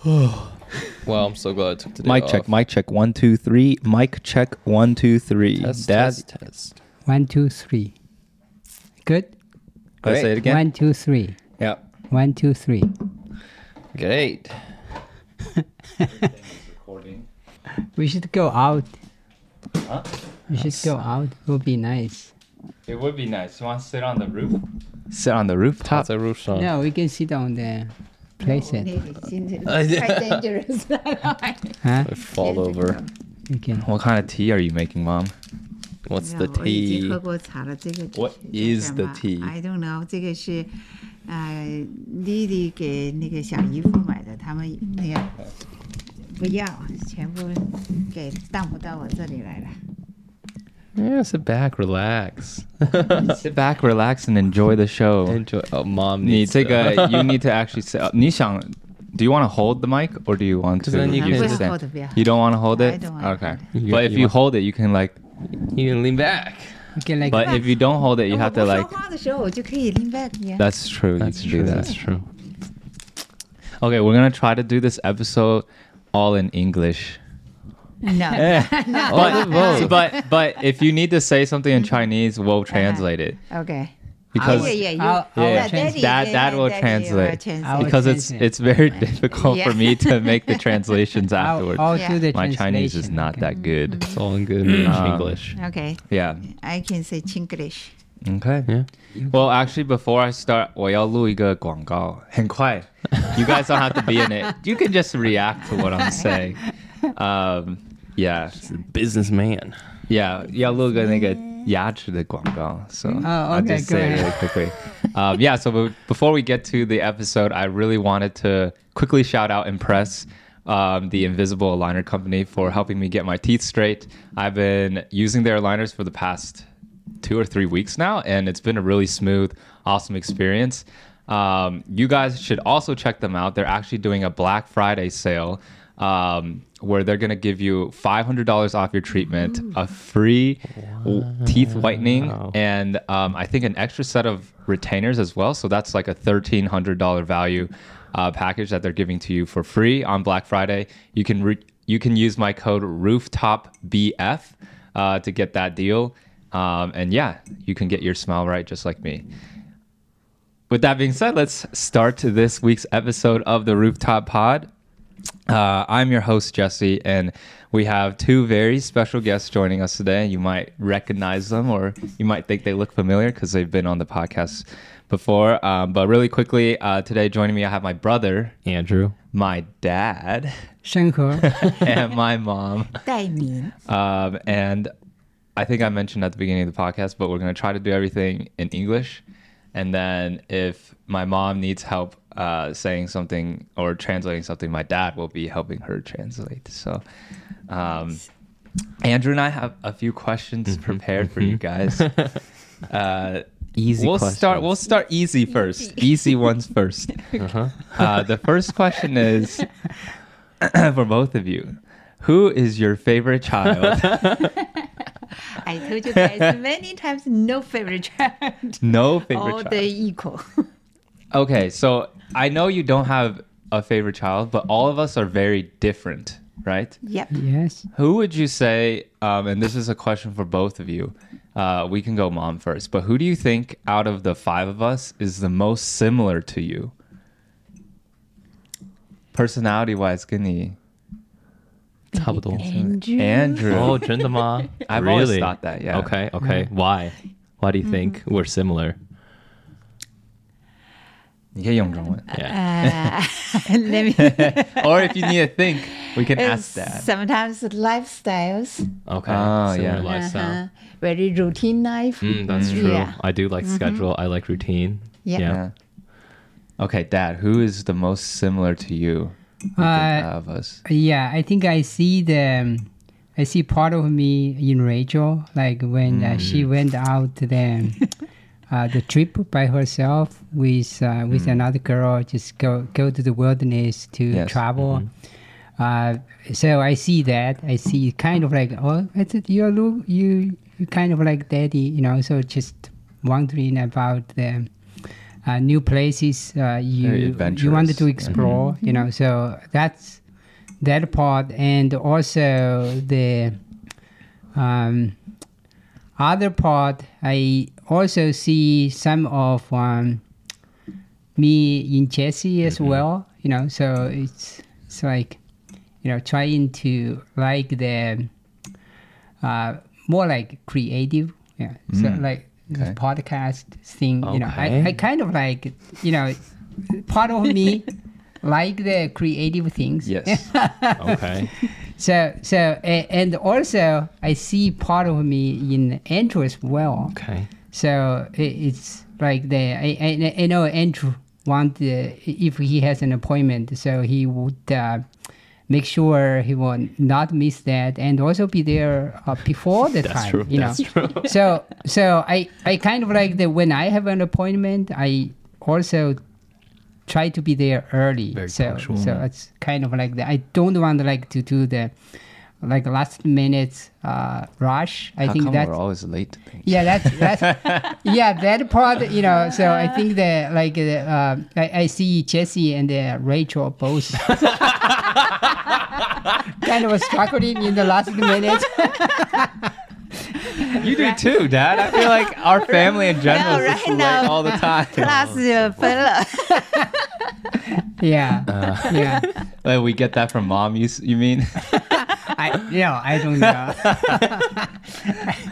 well, I'm so glad I took today Mic check, mic check. One, two, three. Mic check. One, two, three. Test, That's test, test. One, two, three. Good? Can I say it again? One, two, three. Yeah. One, two, three. Great. we should go out. Huh? We should go out. It would be nice. It would be nice. You want to sit on the roof? Sit on the rooftop? That's a roof shot. We can sit on there playset. 太 dangerous 了， Huh? I fall over. We can. What kind of tea are you making, Mom? What's 没 the 有我已经 tea? 喝过茶了，这个 What 叫 is 什 the 么 tea? I don't know，这个是呃丽丽给那个小姨夫买的，他们那个不要，全部给当不到我这里来了。 Yeah, sit back, relax. Sit back, relax, and enjoy the show. Enjoy. Oh, mom 你 needs 这 to- 个 you need to actually say. 你想 Do you want to hold the mic or do you want to 可是你 use 可以the 不要 stand? hold，不要。 You don't want to hold I it? don't wanna Okay. hold it. But if You you want- hold it, you can like. You can lean back. We can like. But if you don't hold it, you 我 have 不 to 说 like. 话的时候，我就可以 lean back 呀。 That's true. You That's can true. do that. That's true. Okay, we're gonna try to do this episode all in English. No， But, but but if you need to say something in Chinese, we'll translate it OK。 because yeah, yeah, I'll- you, I'll Yeah. translate. Dad- yeah, Dad will Daddy translate. I'll because it's translate. it's very difficult for Yeah. me to make the translations I'll, afterwards. I'll Yeah. do the My Chinese is translation, not okay. that good. It's all in good Um, English. OK。 Yeah. I can say Chinglish。 Okay. Yeah. Well, actually, before I start, 我要录一个广告，很快。You guys don't have to be in it. You can just react to what I'm saying. Um, yeah, Businessman. yeah. 要录个那个牙齿的广告. So Oh, I'll okay, just go say it ahead. really quickly. Um, yeah. So be- before we get to the episode, I really wanted to quickly shout out Impress. Um, the Invisible Aligner Company for helping me get my teeth straight. I've been using their aligners for the past two or three weeks now, and it's been a really smooth, awesome experience. Um, you guys should also check them out. They're actually doing a Black Friday sale um, where they're going to give you $500 off your treatment, a free w- teeth whitening, Wow. and um, I think an extra set of retainers as well. So that's like a $1,300 value uh, package that they're giving to you for free on Black Friday. You can re- you can use my code RooftopBF uh, to get that deal. Um, and yeah, you can get your smile right just like me. With that being said, let's start this week's episode of the Rooftop Pod. Uh, I'm your host, Jesse, and we have two very special guests joining us today. You might recognize them or you might think they look familiar because they've been on the podcast before. Um, but really quickly, uh, today joining me, I have my brother, Andrew, my dad, Shenke, and my mom, Daimin. Um, and I think I mentioned at the beginning of the podcast, but we're going to try to do everything in English. And then if my mom needs help uh, saying something or translating something, my dad will be helping her translate. So, um, Andrew and I have a few questions prepared for you guys. Uh, Easy we'll start. We'll start easy first. Easy ones first. Uh-huh. Uh, the first question is for both of you. Who is your favorite child? I told you guys many times, no favorite child. No favorite All child. they equal. Okay, so I know you don't have a favorite child, but all of us are very different, right? yep. yes Who would you say, um, and this is a question for both of you, uh, we can go mom first, but who do you think out of the five of us is the most similar to you? Personality wise, 跟你差不多。 Andrew. Andrew. 哦，真的吗 I've really? always thought that, yeah. Okay, okay. Why? Why do you think we're similar? 你可以用中文。 Yeah. Uh, let me. or if you need to think, we can ask that. Sometimes lifestyles. Okay. Oh, similar yeah. lifestyle. Uh-huh. Very routine life. Mm, that's Mm. true. Yeah. I do like schedule. I like routine. Yeah. Yeah. Yeah. Okay, Dad, who is the most similar to you uh, of us? yeah i think i see the i see part of me in rachel like when uh, she Mm. went out to the uh, the trip by herself with uh, with another girl just go go to the wilderness to Mm. Yes. travel uh, so i see that i see kind of like oh i thought you look you you kind of like daddy you know so just wondering about the uh, new places uh, you you wanted to adventurous. explore. You know, so that's that part, and also the um, other part. I also see some of um, me in Jesse as well. You know, so it's it's like you know trying to like the uh, more like creative. Yeah, so Mm, like okay. this podcast thing. You know, I, I kind of like you know part of me like the creative things. Yes. Okay. So so and also I see part of me in Andrew as well. Okay. So it's like the I, I, I know Andrew want uh, if he has an appointment, so he would uh, make sure he will not miss that and also be there uh, before the That's time. true. You That's know. true. so so I I kind of like that when I have an appointment, I also try to be there early. Very so punctual. so it's kind of like that. I don't want like to do the like last minute uh, rush. I How think come that's we're always late to yeah, that's that's yeah that part. You know, so I think that like uh, uh, I, I see Jesse and uh, Rachel both kind of struggling in the last minute. You do too, Dad. I feel like our family in general no, is right all the time. Plus, yeah, uh, yeah. Like we get that from mom. You you mean? I yeah, I don't know.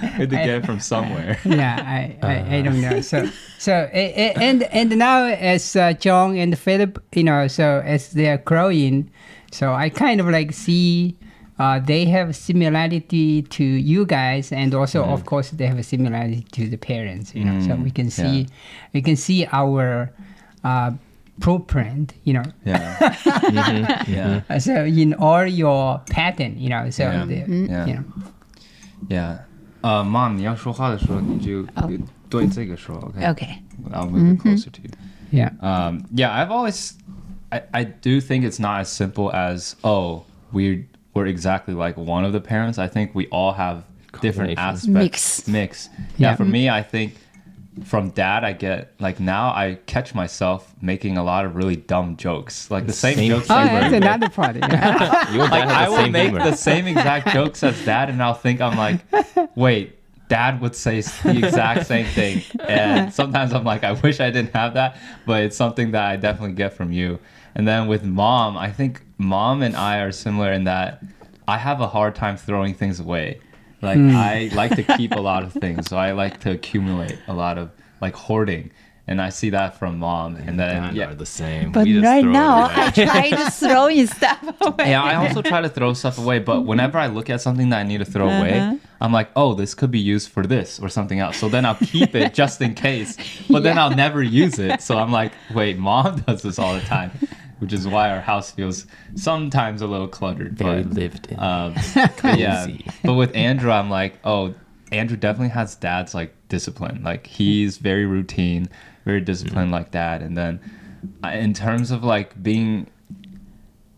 Had to get it from somewhere. Yeah, I, uh. I, I, uh. don't know. So so and and now as uh, John and Philip, you know, so as they're growing, so I kind of like see Uh, they have similarity to you guys, and also, of course, they have a similarity to the parents. You know, so we can see, we can see our uh, blueprint. You know, Yeah. Yeah. Uh, so in all your pattern. You know, so Yeah. the, Yeah. you know, Yeah. 呃、m o m 你要说话的时候，你就对这个说，OK。 OK， I'll move it closer to you. yeah. Um, yeah, I've always, I, I do think it's not as simple as oh we we're exactly like one of the parents. I think we all have different aspects. Mix. Mix. Yeah. Yeah. For mm-hmm. me, I think from dad, I get like now I catch myself making a lot of really dumb jokes, like the same, Same jokes. Oh, you that's were- another part. Yeah. You and like dad I the will make humor. the same exact jokes as dad, and I'll think I'm like, wait, dad would say the exact same thing, and sometimes I'm like, I wish I didn't have that, but it's something that I definitely get from you. And then with mom, I think mom and I are similar in that I have a hard time throwing things away. Like hmm. I like to keep a lot of things, so I like to accumulate a lot of like hoarding. And I see that from mom, and then Dad yeah, are the same. But We right now. I try to throw in stuff away. Yeah, I also try to throw stuff away, but whenever I look at something that I need to throw away, uh-huh. I'm like, oh, this could be used for this or something else. So then I'll keep it just in case, but then I'll never use it. So I'm like, wait, mom does this all the time, which is why our house feels sometimes a little cluttered. Very but, lived in. um, but yeah, Cozy. but with Andrew, I'm like, oh, Andrew definitely has dad's like discipline. Like he's very routine, very disciplined like that. And then I- in terms of like being,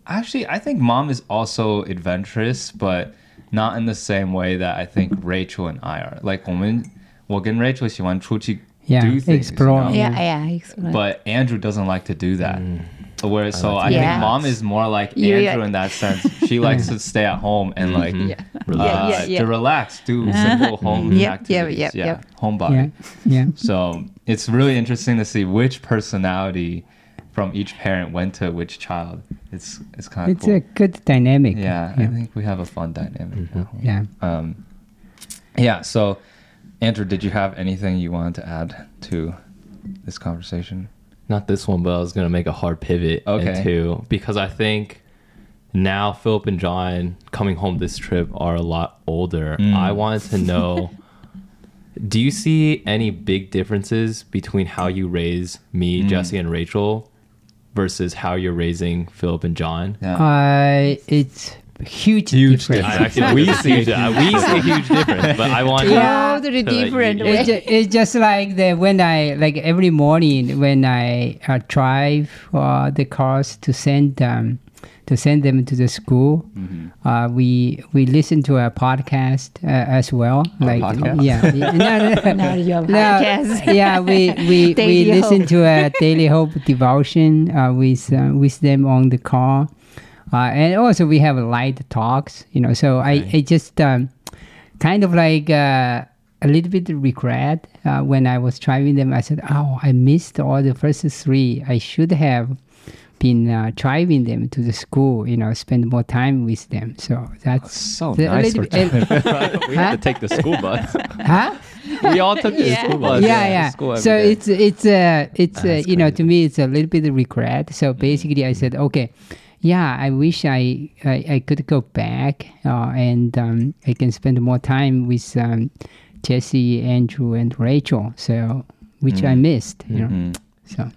actually, I think mom is also adventurous, but not in the same way that I think Rachel and I are. Like 我们我跟 Rachel 喜欢出去 Yeah, do things, explore. you know? Yeah, yeah, explain. but Andrew doesn't like to do that. Where so I, like to think do mom is more like You- Andrew in that sense. She likes to stay at home and like yeah. uh, yeah, yeah, yeah. to relax, do simple home Yep, yep, activities. yep, yeah, yep. homebody. Yeah, yeah. So it's really interesting to see which personality from each parent went to which child. It's it's kind of It's cool. a good dynamic. yeah, I think we have a fun dynamic. at home. yeah. Um, yeah. So, Andrew, did you have anything you wanted to add to this conversation? Not this one, but I was gonna make a hard pivot Okay. into because I think now Philip and John coming home this trip are a lot older. Mm. I wanted to know do you see any big differences between how you raise me, Mm. Jesse, and Rachel versus how you're raising Philip and John? Yeah. Uh, it's huge, Huge difference. I actually we see we see a huge difference, but I want Yeah. Totally So, different you- way. It's, ju- it's just like the when I like every morning when I uh, drive uh, the cars to send um, to send them to the school. Uh, we we listen to a podcast uh, as well. like podcast? yeah, yeah. no, no, Not your no, yeah, we we, we listen Hope. to a daily hope devotion uh, with uh, with them on the car, uh, and also we have light talks. You know, so I I just um, kind of like. Uh, a little bit regret uh, when I was driving them. I said, "Oh, I missed all the first three. I should have been uh, driving them to the school. You know, spend more time with them." So that's So the- nice. for bit- Jennifer. we had to take the school bus. huh? we all took the Yeah. school bus. yeah, to yeah. school every So day. it's it's uh it's uh, That's you know to me it's a little bit of regret. So basically, I said, okay, yeah, I wish I I, I could go back uh, and um, I can spend more time with um, Jesse, Andrew, and Rachel. So which I missed, you know. Mhm. So,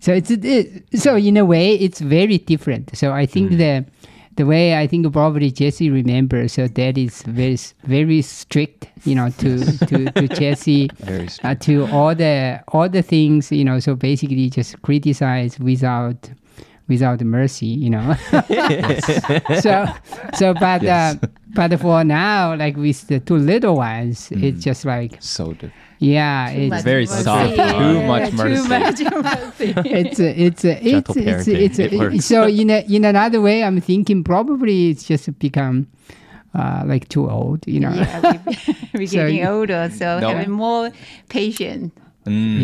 so it's it, so in a way it's very different. So I think the the way I think probably Jesse remembers. So that is very very strict, you know, to to to Jesse. Uh, to all the all the things, you know. So basically, just criticize without without mercy, you know. so so but Yes. uh, but for now, like with the two little ones, it's just like so different. yeah, Too it's very mercy. soft. Too much mercy. too much mercy. it's a, it's a, it's Gentle it's parenting. it's, It a, works. so in a, in another way i'm thinking probably it's just become uh, like too old you know yeah, we, we're So getting you- older, so No. having more patience. Mm.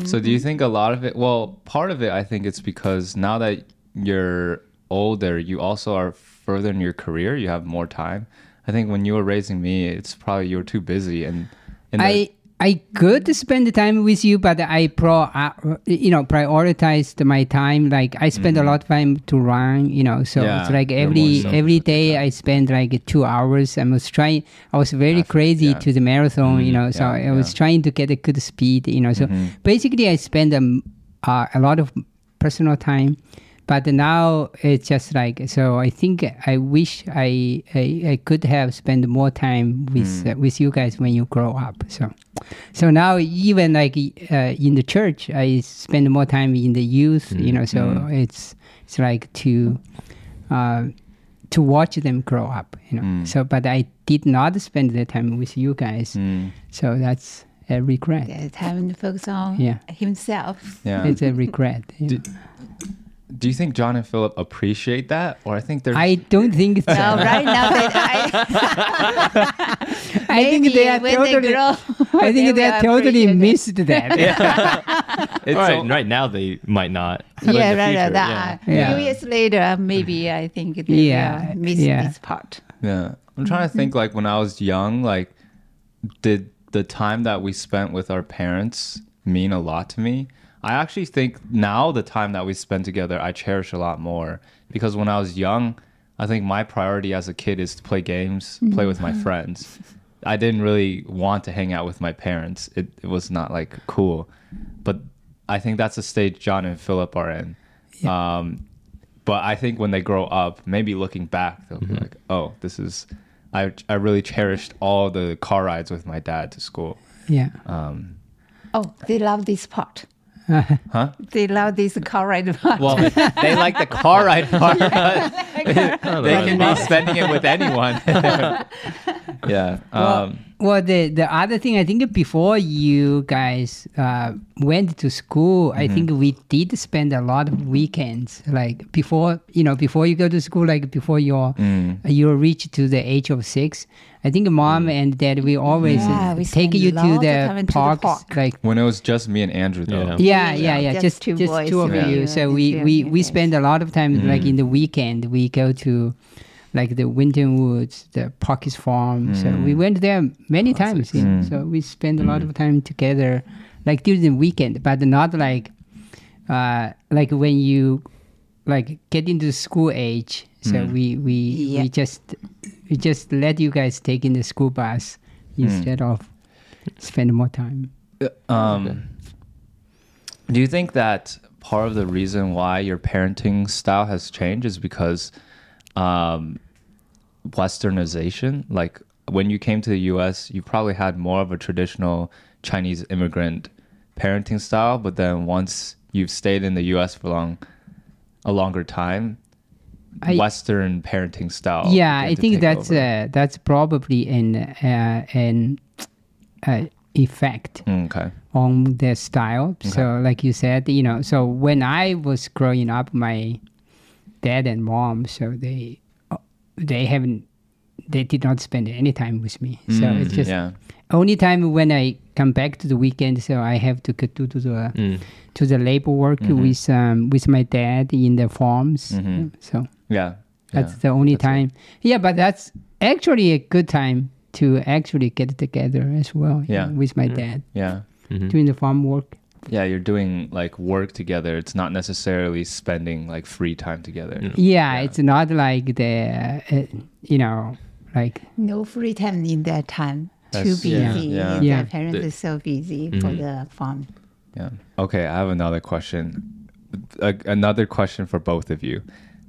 Yeah. So do you think a lot of it? Well, part of it, I think it's because now that you're older, you also are further in your career. You have more time. I think when you were raising me, it's probably you were too busy and. and the- i i could spend the time with you but i pro uh, you know prioritized my time like i spend a lot of time to run you know so Mm-hmm. Yeah, it's like every every day i spend like two hours i was trying i was very crazy yeah. to the marathon you know so yeah, i was trying to get a good speed you know so Mhm. basically i spend um, uh, a lot of personal time but now it's just like so i think i wish i i, I could have spent more time with uh, with you guys when you grow up so so now even like uh, in the church i spend more time in the youth you know so it's it's like to uh, to watch them grow up you know Mm. so but i did not spend the time with you guys Mm, so that's a regret Yeah, time to focus on Yeah. himself. yeah. it's a regret you know. Do, do you think John and Philip appreciate that, or I think they're? I don't think so. No, right now that I, I think they are totally. they grow, I think they are totally missed that. it's right, all- right now they might not. Yeah, the right. future, right. That, uh, Yeah. Few years later, uh, maybe mm-hmm. I think they Yeah, will miss yeah. this part. Yeah. I'm trying to mm-hmm. think like when I was young, like did the time that we spent with our parents mean a lot to me? I actually think now the time that we spend together I cherish a lot more because when I was young, I think my priority as a kid is to play games, play with my friends. I didn't really want to hang out with my parents. It, it was not like cool. But I think that's the stage John and Philip are in. Um, but I think when they grow up, maybe looking back, they'll be like, "Oh, this is." I I really cherished all the car rides with my dad to school. yeah. Um, Oh, they love this part. Huh? They love this car ride part. Well, they like the car ride part, they can be spending it with anyone. yeah. Um, well, the the other thing I think before you guys uh, went to school, I think we did spend a lot of weekends. Like before, you know, before you go to school, like before you're you reach to the age of six. I think mom and dad we always Yeah, uh, we take you to the time to the parks, park. like when it was just me and Andrew, though. Yeah. yeah, yeah, yeah. Just Just two just boys two of and you. you, So we we we spend a lot of time like in the weekend. We go to like the Winton Woods, the Parky's Farm. So we mm. went there many times. You know? Mm. So we spend a lot of mm. time together, like during the weekend, but not like uh like when you like get into school age. So we we Yeah. we just we just let you guys take in the school bus instead of spend more time. Uh, um, do you think that part of the reason why your parenting style has changed is because um, westernization? Like when you came to the U.S., you probably had more of a traditional Chinese immigrant parenting style, but then once you've stayed in the U.S. for long, a longer time, I- Western parenting style. yeah, I think that's uh, that's probably an uh, an uh, effect okay. on their style. So, like you said, you know, so when I was growing up, my dad and mom, so they uh, they haven't they did not spend any time with me. So Mm, it's just yeah. only time when I come back to the weekend. So I have to go to, to the Mm. to the labor work Mm-hmm. with um with my dad in the farms. Mhm. So Yeah. that's yeah. the only That's it. time. Yeah, but that's actually a good time to actually get together as well. you Yeah. know, with my dad Yeah. Mhm. doing the farm work. Yeah, you're doing like work together. It's not necessarily spending like free time together. Mm. Yeah, it's not like the uh, you know like No free time in that time. Too busy. yeah, yeah. The Yeah. parents The- are so busy for the farm. Yeah. Okay, I have another question. A- another question for both of you.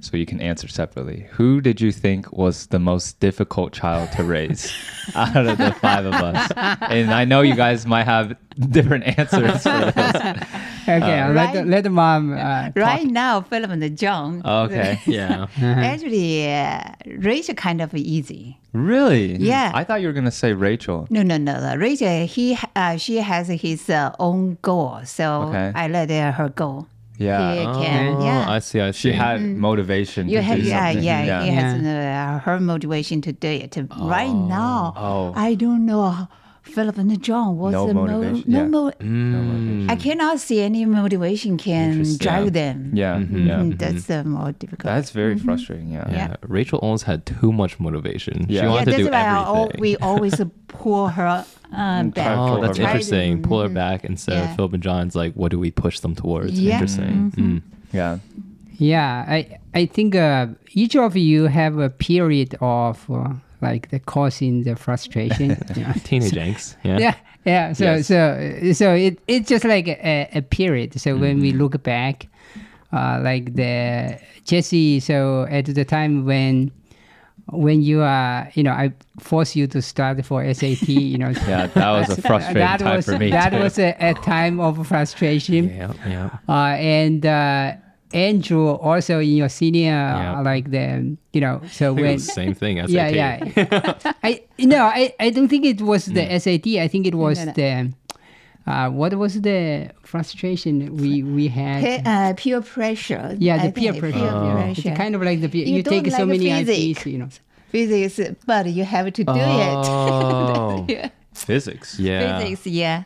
So you can answer separately. Who did you think was the most difficult child to raise out of the five of us? And I know you guys might have different answers for this. okay, I'll let the, Right. let the mom uh, Right now, Philip and the John. Okay. Yeah. Actually, uh, Rachel kind of easy. Really? Yeah. I thought you were gonna say Rachel. No, no, no. no. Rachel, he, uh, she has his uh, own goal, so Okay. I let uh, her go. Yeah. He Oh, yeah. I see. I see. She had motivation. You to have, do yeah, something. yeah, He has uh, her motivation to do it. Right now, Oh. I don't know. Philip and John, what's No the mo- motivation, no mo- Mm. I cannot see any motivation can drive them. Yeah. Mhm. Yeah. Mm, That's the more difficult. That's very frustrating. Yeah. Yeah. Yeah. Rachel almost had too much motivation. She Yeah. yeah, to that's do why I everything. al- we always pull her uh, Mm, back. Oh, that's interesting. Pull her Mhm. back instead Yeah. of Philip and John's like, what do we push them towards? Yeah. Interesting. Mm. Yeah. Yeah, I I think uh, each of you have a period of uh, like the causing the frustration. yeah. Teenage angst. Yeah. yeah yeah so Yes. so so it it's just like a, a period so when we look back uh like the jesse so at the time when when you are you know i force you to start for sat you know Yeah. That was a frustrating that time was for me that too. was a, a time of frustration Yeah. Yeah. uh, and uh, Andrew also in your senior Yeah. like the you know so I think it when the same thing. SAT. yeah yeah I no I, I don't think it was the Mm. SAT I think it was no. the uh, what was the frustration we we had Pe- uh, peer pressure. yeah the I peer think pressure Oh. yeah. pressure. it's kind of like the peer, You you, take don't so like many physics. APs you know physics, but you have to do Oh. it. yeah. Physics. Yeah. Physics, yeah.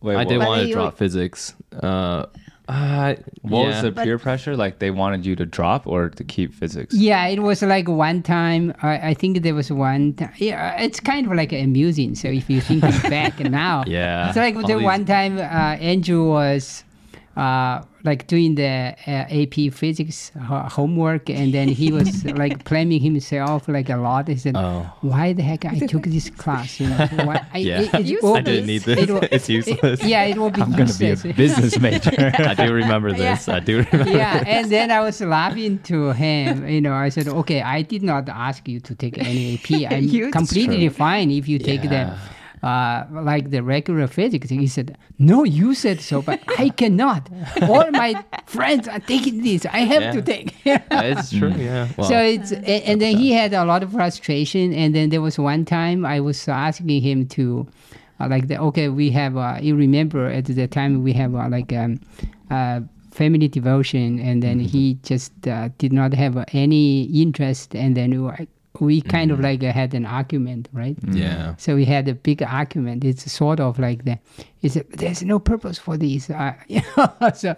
Wait, I what, did But want to drop physics. Uh, uh, what yeah. was the But- peer pressure? Like they wanted you to drop or to keep physics? Yeah, it was like one time. I, I think there was one. Time, yeah, it's kind of like amusing. So if you think back now, Yeah. it's like All the these- one time uh, Andrew was uh, like doing the uh, AP physics homework, and then he was like blaming himself like a lot. He said, Oh. "Why the heck I took this class? You know, why, I, Yeah. it- it You I didn't need this. it will- it's useless. yeah, it will be I'm gonna be a business major. I do remember this. I do remember. yeah, and then I was laughing to him. You know, I said, "Okay, I did not ask you to take any AP. I'm You- completely fine if you take them." Yeah. Uh, like the regular physics, he said, "No, you said so, but I cannot. All my friends are taking this. I have to Yeah. take." It's true. Yeah. Well, so it's a- and then he had a lot of frustration. And then there was one time I was asking him to, uh, like, the, okay, we have. Uh, you remember at the time we have uh, like um, uh, family devotion, and then he just uh, did not have uh, any interest, and then we, we kind of like uh, had an argument, right? yeah. So we had a big argument. It's sort of like that. it's a, there's no purpose for this. Uh, you know? so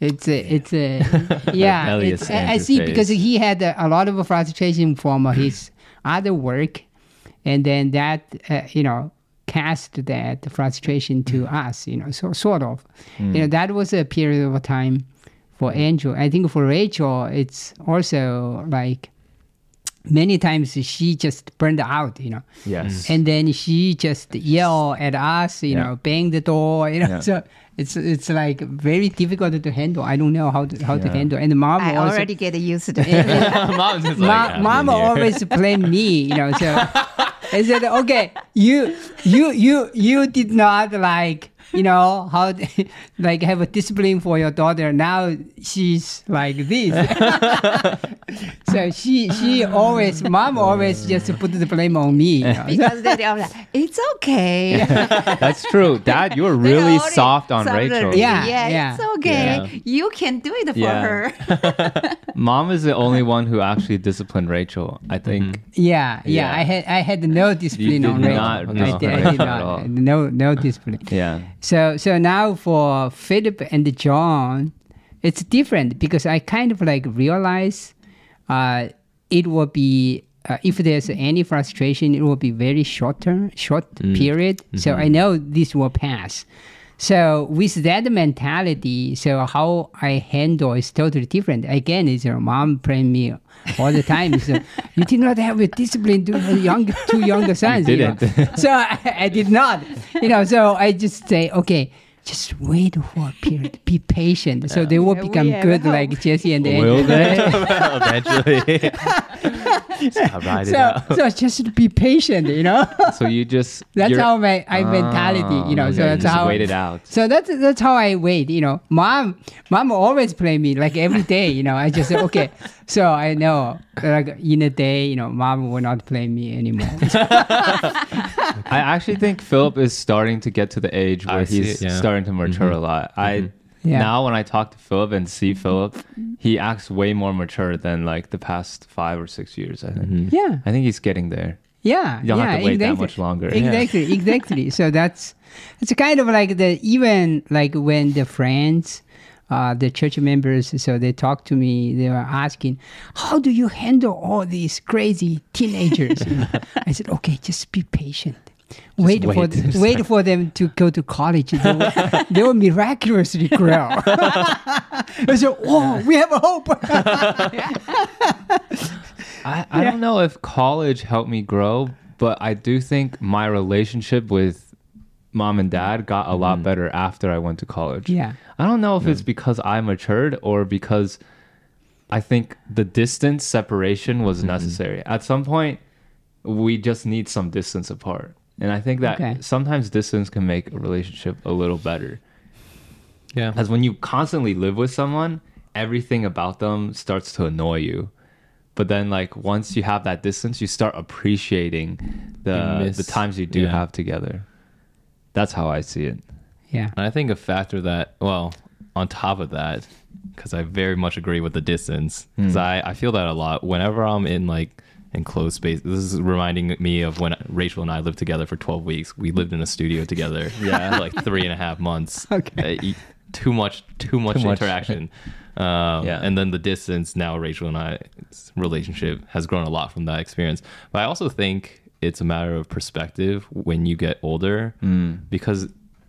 it's a, it's a, yeah. It's, I I see because he had a, a lot of frustration from uh, his other work, and then that uh, you know cast that frustration to us. You know, so sort of, you know, that was a period of time for Andrew. I think for Rachel, it's also like many times she just burned out. You know yes. and then she just yell at us, you Yeah. know, bang the door, you know. Yeah. So it's it's like very difficult to handle. I don't know how to how to handle. And mom I also, already get used to it. Mom's just Ma- like, "Ah, mom I'm in here." always blame me, you know. So I said, okay, you you you you did not like you know, how they, like have a discipline for your daughter. Now she's like this. so she she always mom always just put the blame on me. you know. because they are like, it's okay. That's true. Dad, you were They really already- soft on soft- Rachel. Yeah, yeah, yeah, it's okay. yeah. You can do it for Yeah. her. Mom is the only one who actually disciplined Rachel. I think. Mm-hmm. Yeah, yeah, Yeah. I had I had no discipline on Rachel. not I, did, I did Rachel at all. not. No, no discipline. Yeah. So so now for Philip and John, it's different because I kind of like realize uh, it will be uh, if there's any frustration, it will be very short term, short period. So I know this will pass. So with that mentality, so how I handle is totally different. Again, it's your mom praying me all the time. So you did not have a discipline to the young two younger sons. you didn't. so I, I did not. You know, so I just say, okay, just wait for a period. Be patient. So they will Yeah, become good hope. like Jesse and Will Andrew. they? Eventually. I'll ride it So, so just be patient, you know. so you just. that's how my I mentality, you know. Oh, so okay, that's just how wait it out. So that's that's how I wait, you know. Mom, mom always play me like every day, you know. I just say okay. So I know like in a day, you know, mom will not play me anymore. I actually think Philip is starting to get to the age where I he's it, yeah. starting to mature a mm-hmm. lot. I mm-hmm. Yeah. now when I talk to Philip and see Philip, he acts way more mature than like the past five or six years. I think. Mm-hmm. yeah. I think he's getting there. Yeah, You don't yeah, have to wait that much longer. Exactly, exactly. So that's it's kind of like the even like when the friends, uh, the church members, so they talked to me, they were asking, "How do you handle all these crazy teenagers?" I said, "Okay, just be patient." Wait, for wait. th- wait for them to go to college. They will, they will miraculously grow. I said, "Oh, we have a hope." I, I don't know if college helped me grow, but I do think my relationship with mom and dad got a lot mm-hmm. better after I went to college. yeah, I don't know if it's because I matured or because I think the distance separation was mm-hmm. necessary. At some point, we just need some distance apart. And I think that Okay. sometimes distance can make a relationship a little better. Yeah. As when you constantly live with someone, everything about them starts to annoy you. But then, like once you have that distance, you start appreciating the miss- the times you do yeah. have together. That's how I see it. yeah, And I think a factor that, well, on top of that, because I very much agree with the distance, because I, I feel that a lot. Whenever I'm in like enclosed space, this is reminding me of when Rachel and I lived together for 12 weeks. We lived in a studio together, yeah, like three and a half months. Okay. Uh, too much, too much Too much. interaction. Um, Yeah. And then the distance. Now Rachel and I's relationship has grown a lot from that experience. But I also think it's a matter of perspective when you get older, mm. because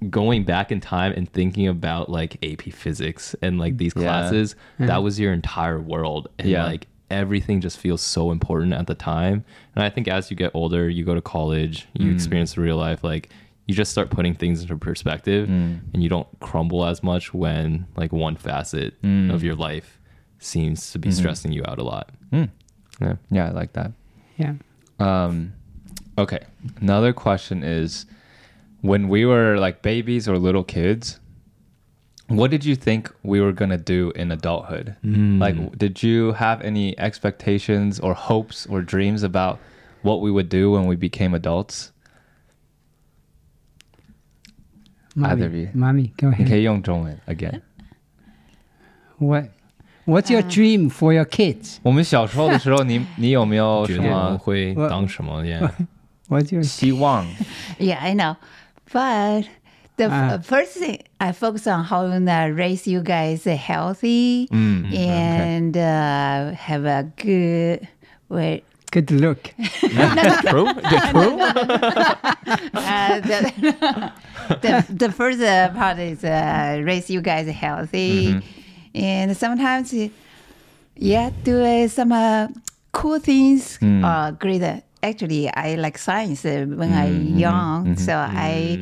going back in time and thinking about like AP physics and like these Yeah. classes, that mm-hmm. was your entire world. And Yeah. like everything just feels so important at the time. And I think as you get older, you go to college, you mm. experience the real life, like you just start putting things into perspective mm. and you don't crumble as much when like one facet of your life seems to be mm-hmm. stressing you out a lot. Yeah. Yeah, I like that. yeah. Um, okay. Another question is when we were like babies or little kids, what did you think we were going to do in adulthood? Like, did you have any expectations or hopes or dreams about what we would do when we became adults? Mommy, Either of you. mommy, go 你 ahead. 可以用中文 again。 What What's your dream for your kids? 我们小时候的时候，你你有没有什觉得么会当什么？Yeah. What's your 希望？Yeah, I know. But the Ah. first thing I focus on how to raise you guys healthy and uh, have a good wait. good look? True? True? Uh, the, the the first uh, part is uh, raise you guys healthy, and sometimes, yeah, do uh, some uh, cool things. Uh, great. Actually, I like science uh, when I young, so I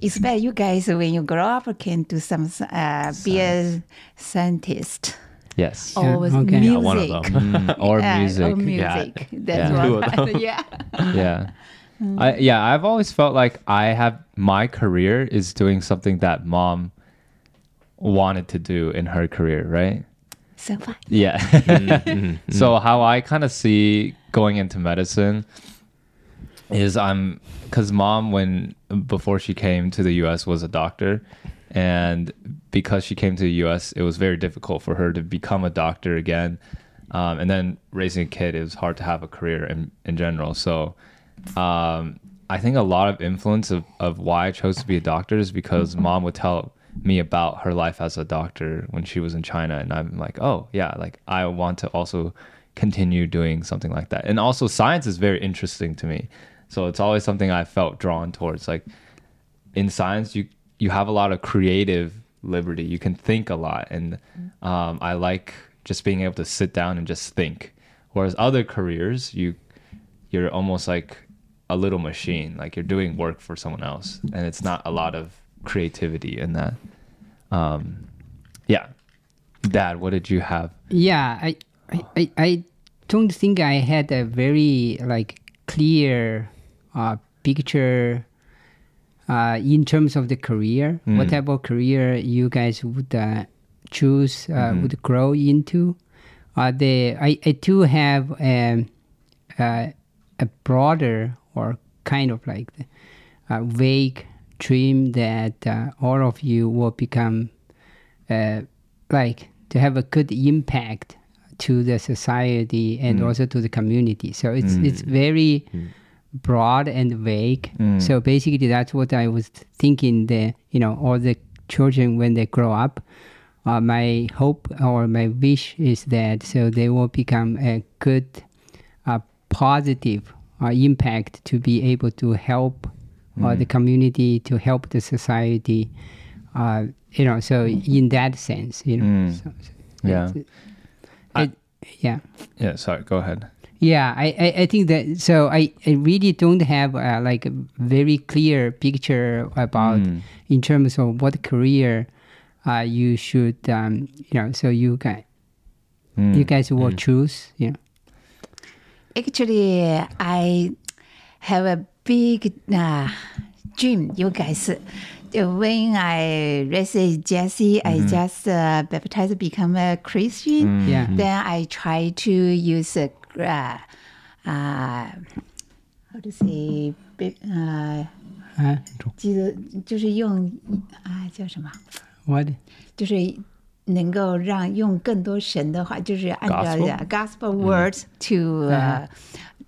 expect you guys when you grow up can do some uh, be a scientist Yes. Yeah, or with okay. music. Yeah, one of them. Mm, or Yeah, music. Or music. That's Yeah. Two what. yeah. Yeah. I, yeah, I've always felt like I have my career is doing something that mom wanted to do in her career, right? So fun. Yeah. Mm-hmm. so how I kind of see going into medicine is I'm because mom when before she came to the U.S. was a doctor, and because she came to the U.S. it was very difficult for her to become a doctor again, um, and then raising a kid it was hard to have a career in in general. So. Um, I think a lot of influence of, of why I chose to be a doctor is because mom would tell me about her life as a doctor when she was in China. And I'm like, oh, yeah, like I want to also continue doing something like that. And also, science is very interesting to me. So it's always something I felt drawn towards. Like in science, you, you have a lot of creative liberty. You can think a lot. And um, I like just being able to sit down and just think. Whereas other careers, you you're almost like a little machine like you're doing work for someone else and it's not a lot of creativity in that. Um yeah. Dad what did you have? Yeah, I, I, I, don't think I had a very like clear uh, picture uh, in terms of the career. What type of career you guys would uh, choose uh, would grow into? Uh, the I, I do have um, uh, a broader or kind of like a vague dream that uh, all of you will become uh, like to have a good impact to the society and also to the community. So it's it's very broad and vague. So basically, that's what I was thinking. The you know all the children when they grow up, uh, my hope or my wish is that so they will become a good, uh, positive uh, impact to be able to help uh, the community, to help the society. Uh, you know, so in that sense, you know, Mm. so, so Yeah. it's- it- yeah. yeah sorry go ahead Yeah, I, I, I think that so I, I really don't have uh, like a very clear picture about in terms of what career uh, you should um, you know so you guys you guys will choose you know Actually, I have a big uh, dream, you guys. When I raised Jesse, I just uh, baptized, become a Christian. yeah Then I try to use a, uh, uh, how to say, bi- 呃， uh, 记得就是用啊叫什么？ what 就是 能够让用更多神的话，就是按照 Gospel？ the gospel words to、uh,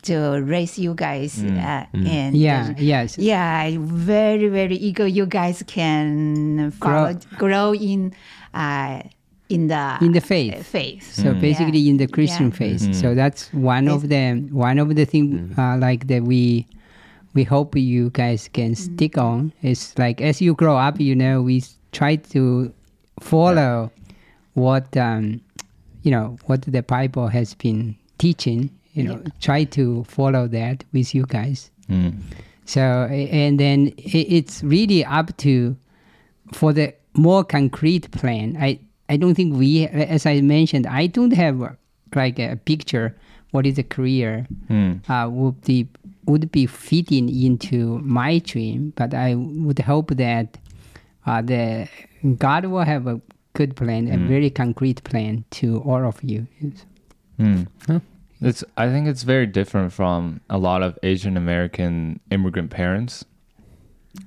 to raise you guys、uh, and yeah yes yeah I very very eager you guys can follow, grow in uh, in the In the faith. faith so basically Yeah. in the Christian Yeah. faith so that's one of the one of the thing uh, like that we we hope you guys can stick on is like as you grow up you know we s- try to follow what um, you know what the bible has been teaching you know try to follow that with you guys. So and then it's really up to for the more concrete plan. I i don't think we as i mentioned i don't have like a picture what is a career uh, would be would be fitting into my dream but i would hope that uh, the god will have a good plan a hmm. very concrete plan to all of you hmm. It's I think it's very different from a lot of Asian American immigrant parents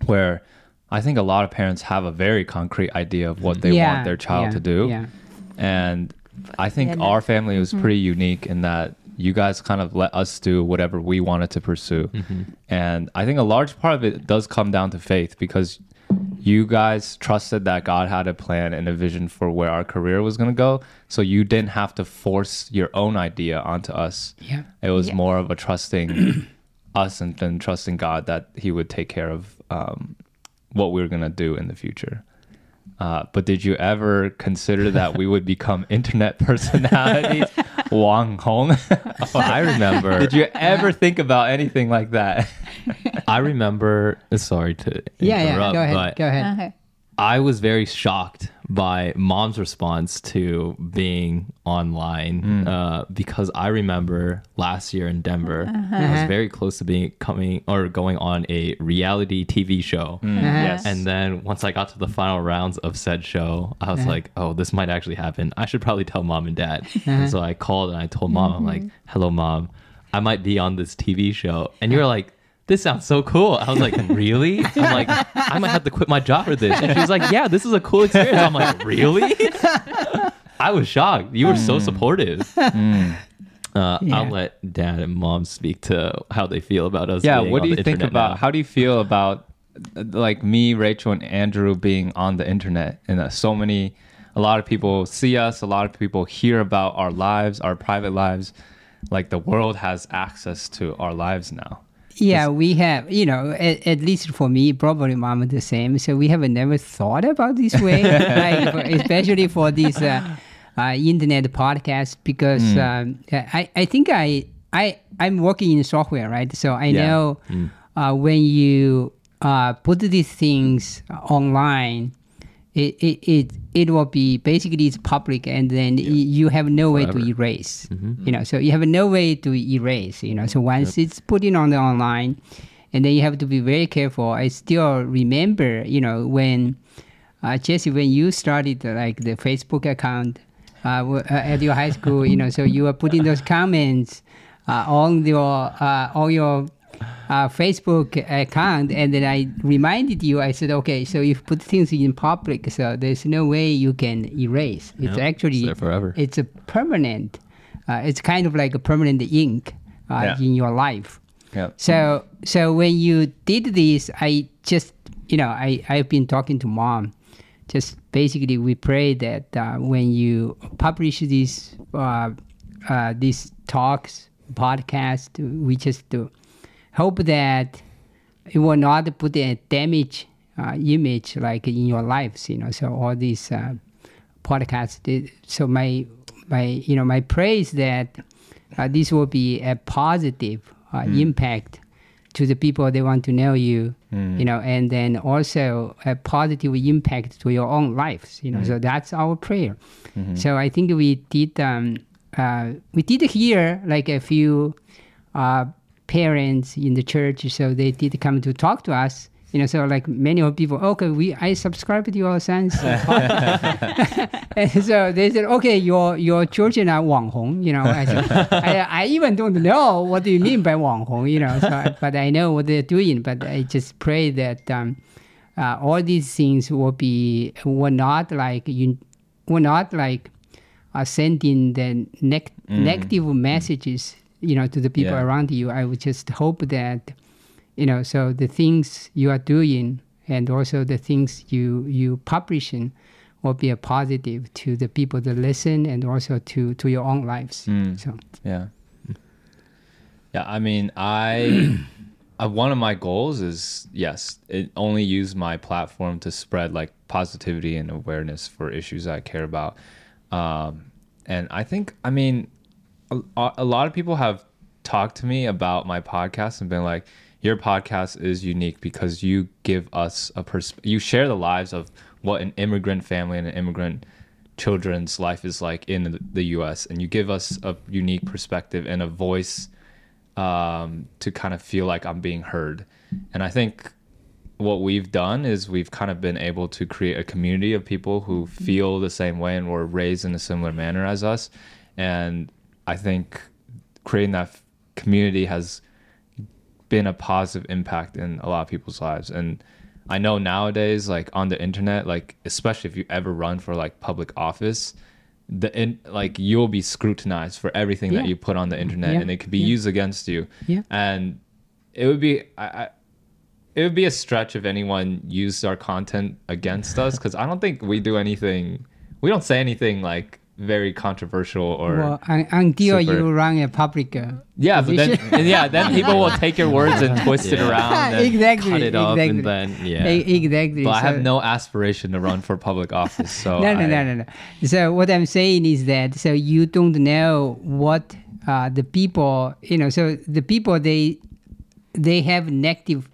where I think a lot of parents have a very concrete idea of what they Yeah, want their child yeah, to do. yeah. And I think Yeah, our family was mm-hmm. pretty unique in that you guys kind of let us do whatever we wanted to pursue. Mm-hmm. And I think a large part of it does come down to faith because you guys trusted that God had a plan and a vision for where our career was going to go. So you didn't have to force your own idea onto us. Yeah. It was Yeah. more of a trusting us and then trusting God that He would take care of um, what we were going to do in the future. Uh, but did you ever consider that we would become internet personalities? Wang Hong. Oh, I remember. did you ever think about anything like that? I remember. Sorry to yeah yeah interrupt, go ahead but go ahead Okay. I was very shocked by mom's response to being online mm. uh, because I remember last year in Denver, uh-huh. I was uh-huh. very close to being coming or going on a reality TV show. Mm. Uh-huh. Yes. And then once I got to the final rounds of said show, I was like, oh, this might actually happen. I should probably tell mom and dad. And so I called and I told mom, I'm like, mm-hmm. hello, mom, I might be on this TV show. And you're like, this sounds so cool. I was like, really? I'm like, I might have to quit my job for this. And she was like, yeah, this is a cool experience. I'm like, really? I was shocked. You were so supportive. Uh, Yeah. I'll let dad and mom speak to how they feel about us. yeah being what on do you the think internet about now. how do you feel about uh, like me rachel and andrew being on the internet and uh, so many a lot of people see us a lot of people hear about our lives our private lives like the world has access to our lives now Yeah, we have, you know, at, at least for me, probably mom the same. So we have never thought about this way, like, for- especially for this uh, uh, internet podcast, because um, I, I think I, I, I'm working in software, right? So I Yeah. know uh, when you uh, put these things online, it, it, it, it will be basically it's public and then y- you have no way to Forever. erase. You know so you have no way to erase you know so once it's put in on the online and then you have to be very careful. I still remember you know when uh, jesse when you started uh, like the facebook account uh, uh, at your high school you know so you were putting those comments uh, on your uh, on your uh, Facebook account, and then I reminded you. I said, okay, so you put things in public, so there's no way you can erase. It's Yep, actually it's forever. It's a permanent. Uh, it's kind of like a permanent ink uh, Yeah. in your life. yeah So so when you did this, I just you know I I've been talking to mom. Just basically, we pray that uh, when you publish these uh, uh, these talks podcast, we just uh, hope that it will not put a damage uh, image like in your lives. You know, so all these uh, podcasts. Did, so my my you know my prayer is that uh, this will be a positive uh, impact to the people they want to know you you know and then also a positive impact to your own lives you know so that's our prayer so i think we did um, uh, we did hear like a few uh, parents in the church, so they did come to talk to us. You know, so like many of people, okay, we I subscribe to your son's and so they said, okay, your your children are Wang Hong. You know, I, said, I, I, even don't know what do you mean by Wang Hong. You know, so, but I know what they're doing. But I just pray that um, uh, all these things will be will not like you will not like uh, sending the mm. negative messages you know to the people Yeah. around you i would just hope that you know so the things you are doing and also the things you you publishing will be a positive to the people that listen and also to to your own lives so Yeah. Yeah, I mean, I uh, one of my goals is yes, it only use my platform to spread like positivity and awareness for issues I care about. Um, and I think, I mean, a, a lot of people have talked to me about my podcast and been like, your podcast is unique because you give us a pers- you share the lives of what an immigrant family and an immigrant children's life is like in the- US and you give us a unique perspective and a voice um, to kind of feel like I'm being heard. And I think what we've done is we've kind of been able to create a community of people who feel the same way and were raised in a similar manner as us. And I think creating that f- community has been a positive impact in a lot of people's lives. And I know nowadays, like on the internet, like especially if you ever run for like public office, the in, like you'll be scrutinized for everything that you put on the internet, Yeah. and it could be Yeah. used against you. Yeah. And it would be I, I it would be a stretch if anyone used our content against us because I don't think we do anything. We don't say anything like very controversial or well un- until super- you run a public uh, yeah, but then and yeah, then people will take your words and twist it around. And, exactly cut it up exactly and then yeah. Exactly but I have no aspiration to run for public office. So no, no, I- no, no, no. So what I'm saying is that so you don't know what uh, the people, you know, so the people they they have negative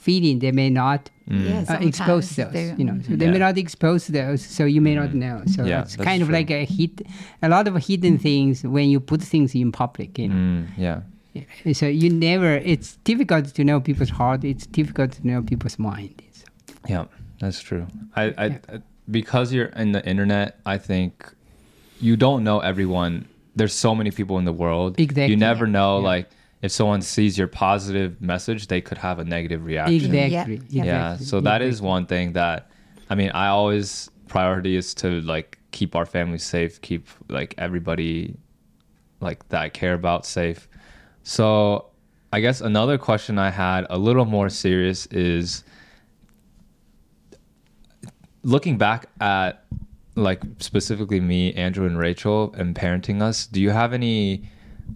feeling, they may not Yeah, uh, expose sometimes those. they- You know, so they Yeah. may not expose those, so you may not know. So Yeah, it's that's kind of like a hid, a lot of hidden things when you put things in public. You know, Mm, yeah. Yeah. so you never. It's difficult to know people's heart. It's difficult to know people's mind. So, Yeah, that's true. I, I, I- because you're in the internet, I think you don't know everyone. There's so many people in the world. Exactly. You never know, Yeah. like, if someone sees your positive message, they could have a negative reaction. exactly. Yeah. Yeah. exactly, So that is exactly. one thing that, I mean, I always priority is to like keep our family safe, keep like everybody, like that I care about safe. So I guess another question I had, a little more serious, is looking back at like specifically me, Andrew, and Rachel, and parenting us. Do you have any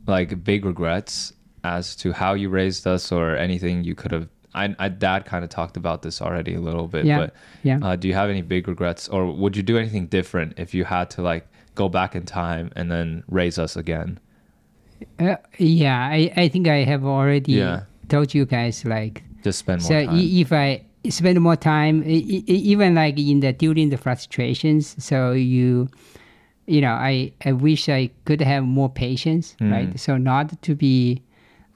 like big regrets as to how you raised us, or anything you could have? I, I dad kind of talked about this already a little bit, Yeah, but yeah. uh, do you have any big regrets, or would you do anything different if you had to like go back in time and then raise us again? Uh, yeah, I, I think I have already Yeah. told you guys like Just spend more so time. if I spend more time, even like in the during the frustrations, so you, you know, I I wish I could have more patience, Mm. right? So not to be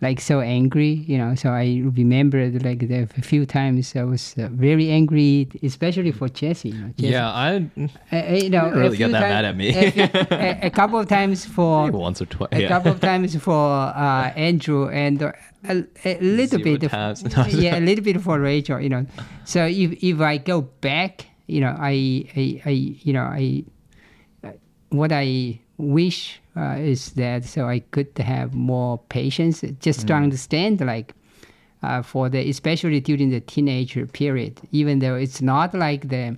like so angry, you know. So I remembered like the few times I was uh, very angry, especially for Jesse. You know, Jesse. Yeah, I Uh, uh, you know, really a get that time- mad at me. a, a- a couple of times for once or twice. a Yeah. couple of times for uh, Andrew and uh, a, a little Zero bit of, yeah a little bit for Rachel you know so if if I go back you know I I, I you know I what I wish uh, is that so I could have more patience. Just to understand like uh, for the especially during the teenager period even though it's not like the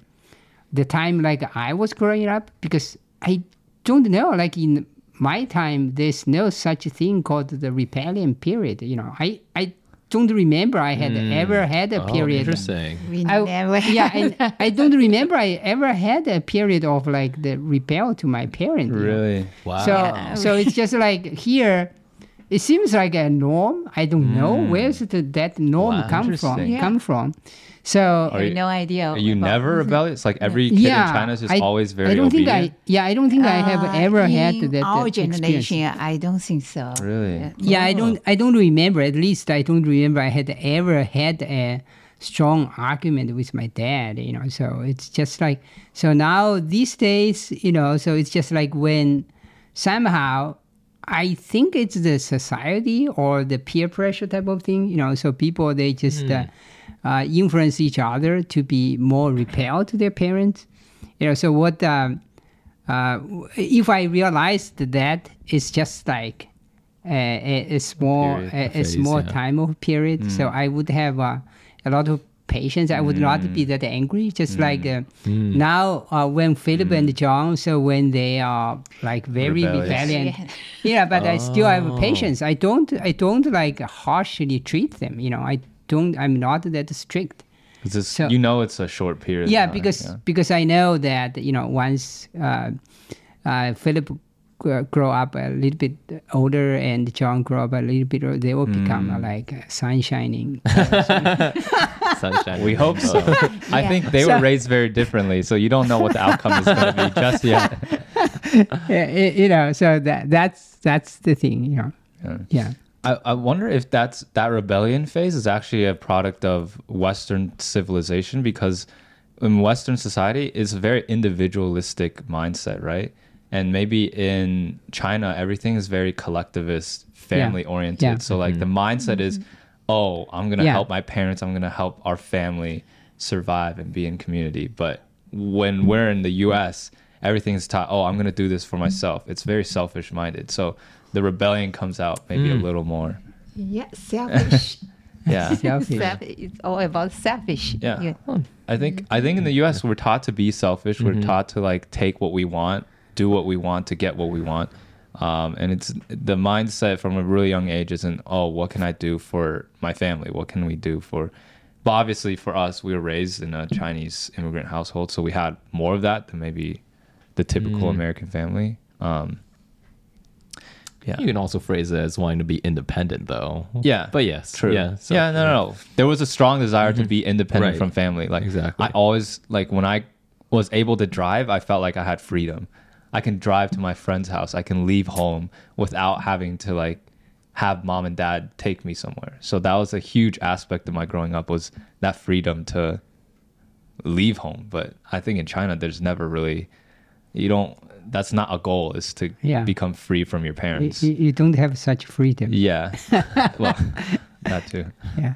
the time like I was growing up because I don't know like in my time there's no such thing called the rebellion period you know. I I don't remember I had ever had a Oh, period interesting. We I, never. yeah and I don't remember I ever had a period of like the rebel to my parents. really? Wow. So Yeah. so it's just like here, it seems like a norm. I don't know Mm. where's the, that norm Wow, come from. Yeah. Come from. So I have no idea. Are you about- never rebellious? Like every kid yeah, in China is just I, always very I don't obedient. think I. Yeah, I don't think I have Uh, ever had in that. Our that experience. generation, I don't think so. Really? Yeah. Yeah, I don't. I don't remember. At least I don't remember I had ever had a strong argument with my dad. You know, so it's just like so now these days. You know, so it's just like when somehow I think it's the society or the peer pressure type of thing. You know, so people they just uh, uh, influence each other to be more repelled to their parents. You know, so what? Um, uh, if I realized that it's just like a, a, a small period, a, a a phase, small yeah. time of period, so I would have uh, a lot of patience. I would not be that angry. Just like uh, now, uh, when Philip and John, so when they are like very Rebellious. rebelliant, yeah, but I still have Oh. patience. I don't I don't like harshly treat them. You know, I don't. I'm not that strict. 'Cause it's- So- you know it's a short period. Yeah, time, because yeah. because I know that you know once uh, uh, Philip grow up a little bit older and John grow up a little bit, older, they will become Mm. uh, like uh, sun shining. Sunshine. We hope so. I think they were raised very differently, so you don't know what the outcome is going to be just yet. Yeah, y- you know, so that that's that's the thing. You know, Yeah. yeah. I, I wonder if that's that rebellion phase is actually a product of Western civilization because in Western society it's a very individualistic mindset, right? And maybe in China everything is very collectivist, family oriented. Yeah. So like the mm-hmm. mindset is, mm-hmm. oh, I'm gonna Yeah. help my parents, I'm gonna help our family survive and be in community. But when we're in the US, everything is taught, oh, I'm gonna do this for mm-hmm. myself. It's very selfish minded. So the rebellion comes out maybe a little more. Yeah, selfish. Yeah. Selfish. Selfish. It's all about selfish. Yeah. I think I think in the US we're taught to be selfish. We're taught to like take what we want, do what we want to get what we want. Um, and it's the mindset from a really young age isn't, oh, what can I do for my family? What can we do for but obviously for us, we were raised in a Chinese immigrant household, so we had more of that than maybe the typical American family. Um, Yeah. You can also phrase it as wanting to be independent, though. Yeah. But yes. True. Yeah. so- yeah. No, no, no. There was a strong desire to mm-hmm. be independent Right. from family. Like Exactly. I always like when I was able to drive, I felt like I had freedom. I can drive to my friend's house. I can leave home without having to like have mom and dad take me somewhere. So that was a huge aspect of my growing up was that freedom to leave home. But I think in China, there's never really you don't. That's not a goal. Is to Yeah. become free from your parents. you you don't have such freedom. Yeah. well, that too. Yeah.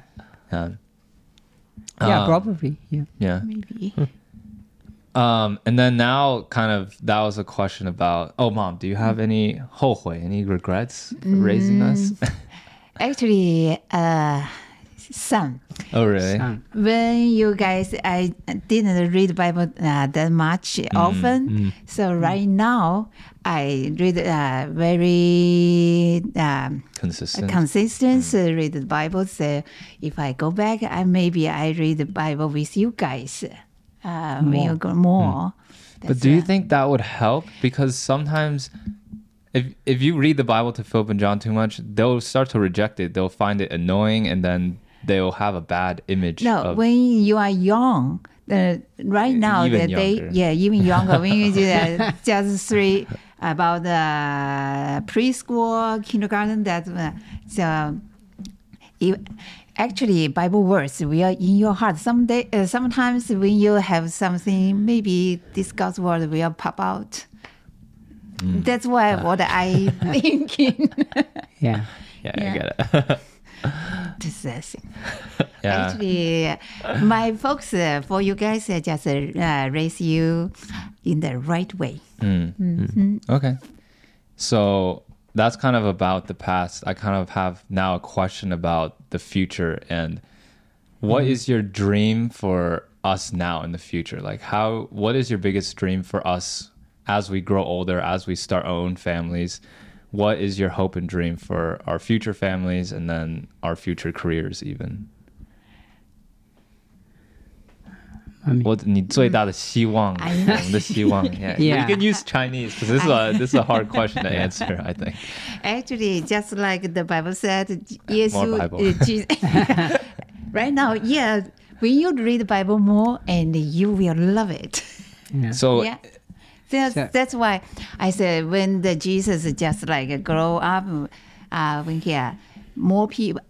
Yeah. Yeah, Um, probably. Yeah. Yeah. Maybe. Um, and then now, kind of, that was a question about. Oh, mom, do you have any 后悔, any regrets for raising us? Actually, uh, some. Oh, really? When you guys i didn't read bible uh, that much often so right now i read uh, very um, Consistent. consistent uh, read the bible so if i go back i maybe i read the bible with you guys uh, when you go more but do you uh, think that would help? Because sometimes, if if you read the Bible to Philip and John too much, they'll start to reject it. They'll find it annoying, and then they'll have a bad image. No, when you are young, uh, right now Even that they younger. yeah even younger when you do that just three about the preschool kindergarten that uh, so if, actually Bible words will in your heart someday uh, sometimes when you have something maybe this God's word will pop out. Mm. That's why what I thinking. yeah. Yeah, Yeah. I get it. thing. yeah. Actually, my folks uh, for you guys uh, just uh, raise you in the right way. Mm. Okay. So that's kind of about the past. I kind of have now a question about the future and what is your dream for us now in the future? Like how what is your biggest dream for us as we grow older, as we start our own families? What is your hope and dream for our future families and then our future careers even? I mean, 我你最大的希望，我们的希望。Yeah, Yeah. you can use Chinese because this is a this is a hard question to answer. I think. Actually, just like the Bible said, yes, More Bible. right now, yeah, when you read the Bible more, and you will love it. yeah. So yeah. That's, So- that's why I said when the Jesus just like grow up, uh, when he uh, more people,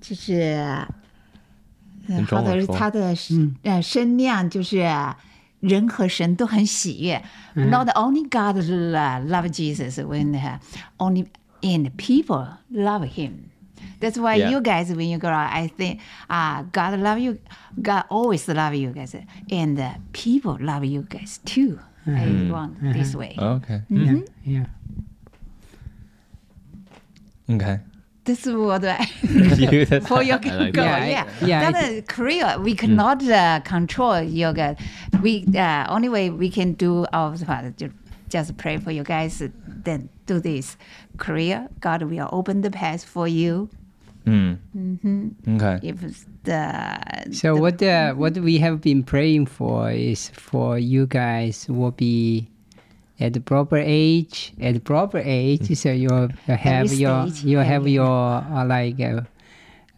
就是呃用中他的文说他的呃声量就是人和神都很喜悦。Not only God lo- love Jesus when uh, only and people love him. That's why Yeah. you guys, when you grow up, I think uh, God love you. God always love you guys, and uh, people love you guys too. I want this way. okay. yeah. Yeah. Okay. This is what I for your I like goal. that. Yeah, Yeah, yeah, I That is Korea. We cannot uh, control yoga. We uh, only way we can do our part. ju- Just pray for you guys. Then do this. Korea, God will open the path for you. Mm. Mm-hmm. Okay. If the So the- what uh, what we have been praying for is for you guys will be at the proper age, at the proper age. So you'll have your stage, you have your uh, like uh,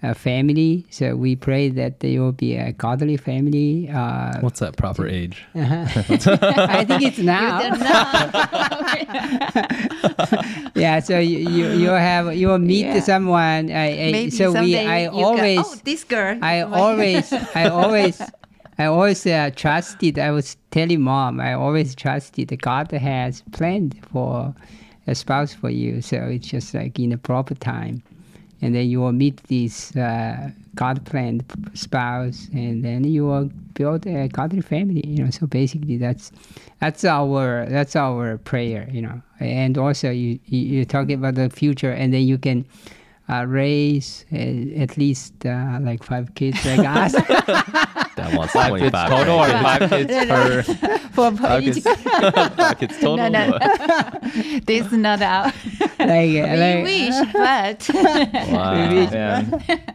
a family. So we pray that there will be a godly family. Uh, What's that proper age? I think it's now. don't yeah. So you you you have you will meet Yeah. someone. I, I, Maybe so we I you go, always. oh, this girl. I is my-" always, I always, I always uh, trusted. I was telling mom, I always trusted God has planned for a spouse for you. So it's just like in the proper time, and then you will meet this uh, God planned spouse, and then you will build a godly family. You know. So basically, that's that's our that's our prayer. You know, and also you you you're talking about the future, and then you can uh, raise uh, at least uh, like five kids like us. That wants Five kids 25 total or right? five kids per? for, for Five each. kids. Five kids total. No, no, this is not out. like, we like, wish, but Wow. Yeah.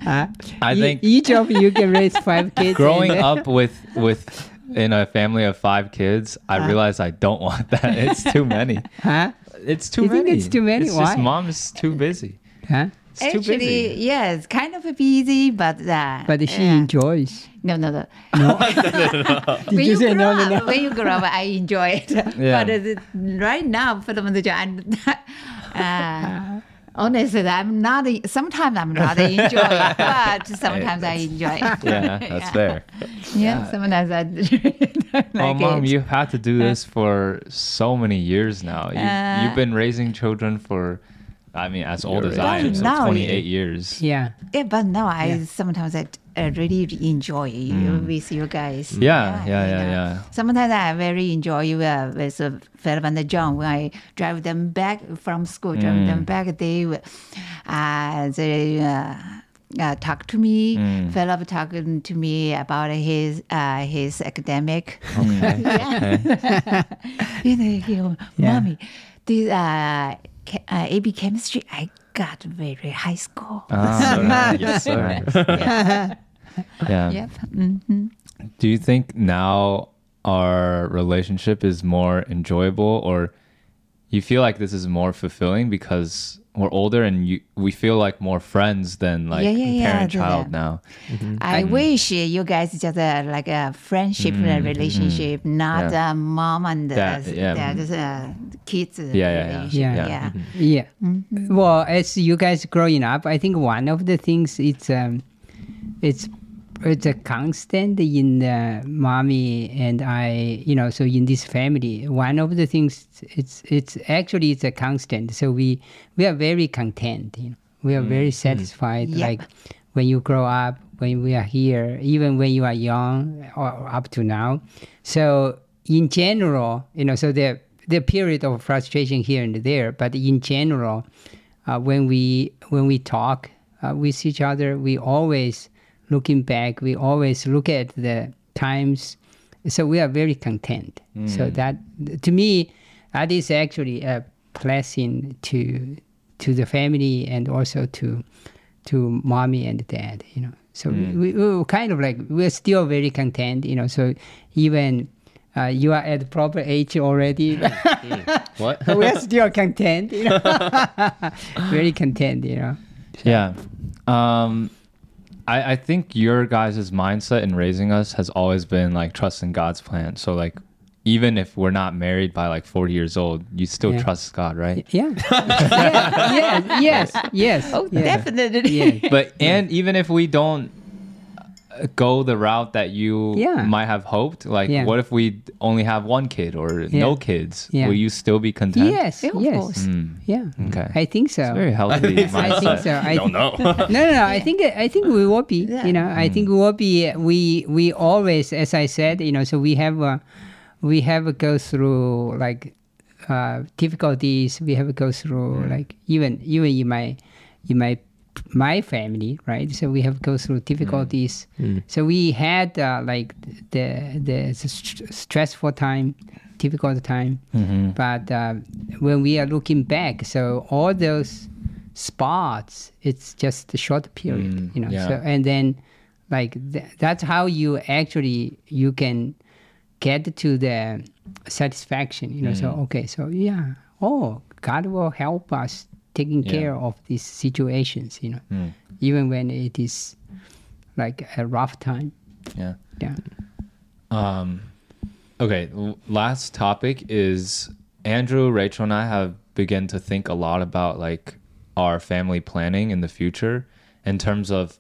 uh, I e- think each of you can raise five kids. growing and- up with with in a family of five kids, I Uh. realized I don't want that. It's too many. huh? it's too You think many. it's too many? It's just Why? mom is too busy. Huh? It's too Actually, busy. yes, kind of busy, but uh, But she yeah. enjoys. No, no, no. Did when you you, say grow no, no, up, no? when you grow up, I enjoy it. Yeah. But uh, right now, for the moment, I'm, uh, honestly, I'm not. Sometimes I'm not enjoying, it, but sometimes I enjoy it. Yeah, that's fair. Yeah, sometimes I don't like well, mom, it. you've had to do this for so many years now. You, Uh, you've been raising children for, I mean, as old as I am, so now. 28 years. Yeah. yeah, but now I sometimes I uh, really enjoy Mm. with you guys. Yeah, yeah, you yeah, yeah. Sometimes I very enjoy uh, with uh, Philip and John when I drive them back from school, drive Mm. them back. They uh, they uh, uh, talk to me. Mm. Philip talking to me about his uh, his academic. Okay. yeah. you know, you know, Yeah. mommy, this uh, ca- uh, AP chemistry, I got very high score. Ah, yes, sir. yeah. Yep. hmm Do you think now our relationship is more enjoyable or you feel like this is more fulfilling because we're older and you we feel like more friends than like Yeah, yeah, yeah, parent yeah. child now. I wish you guys just uh, like a friendship uh, relationship, not Mm-hmm. Yeah. uh, mom and uh, Dad, yeah. dad, uh, kids Yeah, yeah, yeah. relationship. Yeah. yeah. Yeah. Mm-hmm. Well, as you guys growing up, I think one of the things it's um, it's it's a constant in uh, mommy and I, you know, so in this family, one of the things it's it's actually it's a constant. So we we are very content. You know, we are very satisfied. Yep. Like when you grow up, when we are here, even when you are young or up to now. So in general, you know, so the the period of frustration here and there, but in general, uh, when we when we talk uh, with each other, we always looking back. We always look at the times, so we are very content. So that to me, that is actually a blessing to to the family and also to to mommy and dad. You know, so we, we were kind of like we're still very content. You know, so even. Uh, you are at proper age already. What? we're still content, you know. Very content, you know. Yeah. Um, I, I think your guys' mindset in raising us has always been like trusting God's plan. So like even if we're not married by like 40 years old, you still Yeah. trust God, right? Yeah. yeah. Yes. Yes. Yes. Oh, yeah. definitely. Yeah. But and even if we don't go the route that you Yeah. might have hoped, like Yeah. what if we only have one kid or no kids? Yeah. Will you still be content? Yes. Yeah, of yes. course. Hmm. Yeah. Okay. I think so. Very healthy I mindset. think so. I don't know. no, no, no. I think I think we will be. Yeah. You know, I hmm. think we will be. We we always, as I said, you know, so we have a, we have to go through like uh, difficulties. We have to go through hmm. like even even in my in my my family, right? So we have go through difficulties. So we had uh, like the the st- stressful time, difficult time. But uh, when we are looking back, so all those spots, it's just a short period, Mm, you know. yeah. So and then, like th- that's how you actually you can get to the satisfaction, you know. So Mm. okay, so yeah, oh, God will help us taking Yeah. care of these situations, you know, Mm. even when it is like a rough time. Yeah. Yeah. Um, okay, last topic is Andrew, Rachel, and I have begun to think a lot about like our family planning in the future in terms of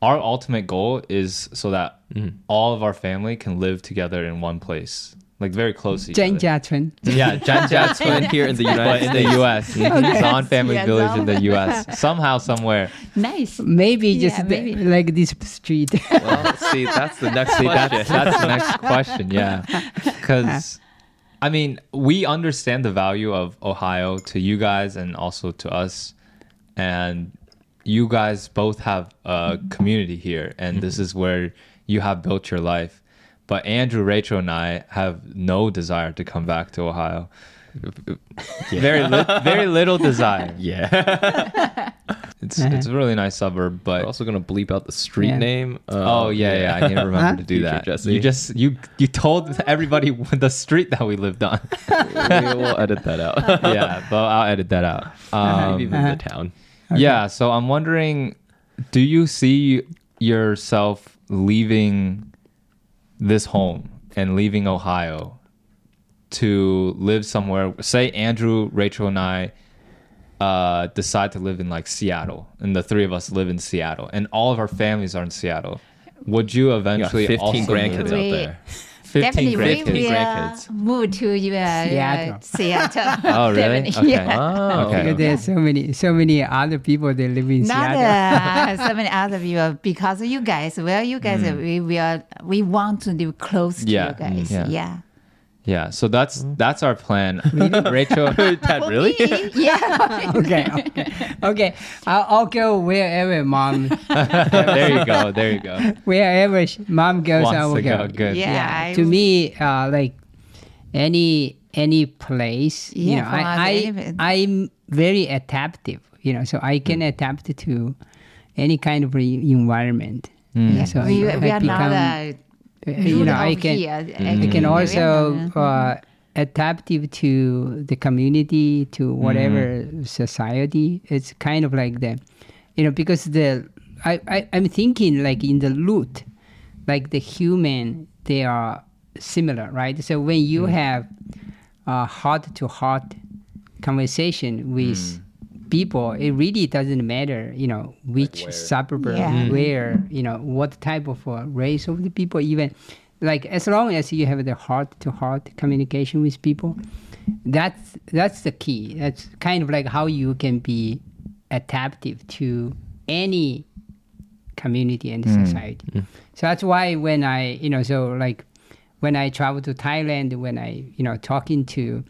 our ultimate goal is so that all of our family can live together in one place, like very close. Jane Jatwin. Yeah, Jane Jatwin here in the United in the U.S. okay. Zon Family yeah, Village in the U.S. Somehow, somewhere. Nice. Maybe just yeah, maybe. The, like this street. well, see, that's the next see, question. That's, that's the next question. Yeah, because. I mean, we understand the value of Ohio to you guys and also to us. And you guys both have a community here, and mm-hmm. this is where you have built your life. But Andrew, Rachel, and I have no desire to come back to Ohio. Very, li- very little desire. yeah. It's it's a really nice suburb, We're but also gonna bleep out the street Yeah. name. oh yeah, yeah, I need to remember to do Future that. Jesse. You just you you told everybody the street that we lived on. we will edit that out. yeah, but I'll edit that out. Um, Maybe even the town. Yeah, so I'm wondering, do you see yourself leaving this home and leaving Ohio to live somewhere? Say Andrew, Rachel, and I uh, decide to live in like Seattle, and the three of us live in Seattle, and all of our families are in Seattle. Would you You eventually 15 also grandkids out there. 15 Definitely, we grandkids? will grandkids. move to uh, Seattle. Seattle. Oh, really? Definitely, Okay. yeah. Oh, Okay. Because there's so many, so many other people that live in Not Seattle. uh, so many other people because of you guys. Well, you guys, uh, we we are we want to live close to Yeah, you guys. mm, yeah. yeah. Yeah, so that's that's our plan. Rachel, Dad, For really? yeah. okay, okay, okay. I'll, I'll go wherever mom, there you go, there you go. wherever sh- mom goes, I will to go. go, good. Yeah. I- To me, uh, like any any place, you know, I, I I'm very adaptive, you know, so I can Mm. adapt to any kind of re- environment. Mm. Yeah, So we, I we are not become- uh, you know, I over can here. I can Mm. also uh, adaptive to the community, to whatever society. It's kind of like the, you know, because the I, I I'm thinking like in the root, like the human, they are similar, right? So when you have a heart to heart conversation with people, it really doesn't matter, you know, which suburb, Yeah. where, mm-hmm. you know, what type of uh, race of the people, even like as long as you have the heart to heart communication with people, that's that's the key. That's kind of like how you can be adaptive to any community and mm. society. Mm. So that's why when I, you know, so like when I travel to Thailand, when I, you know, talking to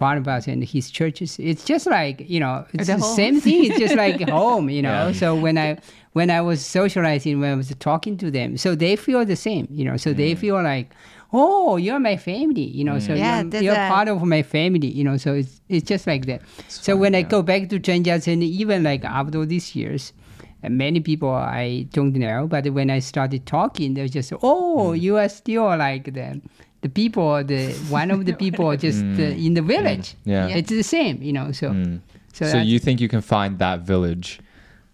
Barnabas and his churches, it's just like, you know, it's The the same thing. It's just like home, you know. Yeah. So when I when I was socializing, when I was talking to them, so they feel the same, you know. So they mm. feel like, oh, you're my family, you know. Mm. So Yeah, you're, you're part of my family, you know. So it's it's just like that. so when I go back to Chanjas and even like after these years, and many people I don't know, but when I started talking, they're just, oh, mm. you are still like the the people, the one of the people just uh, in the village. Yeah. It's the same, you know. So Mm. so, So you think you can find that village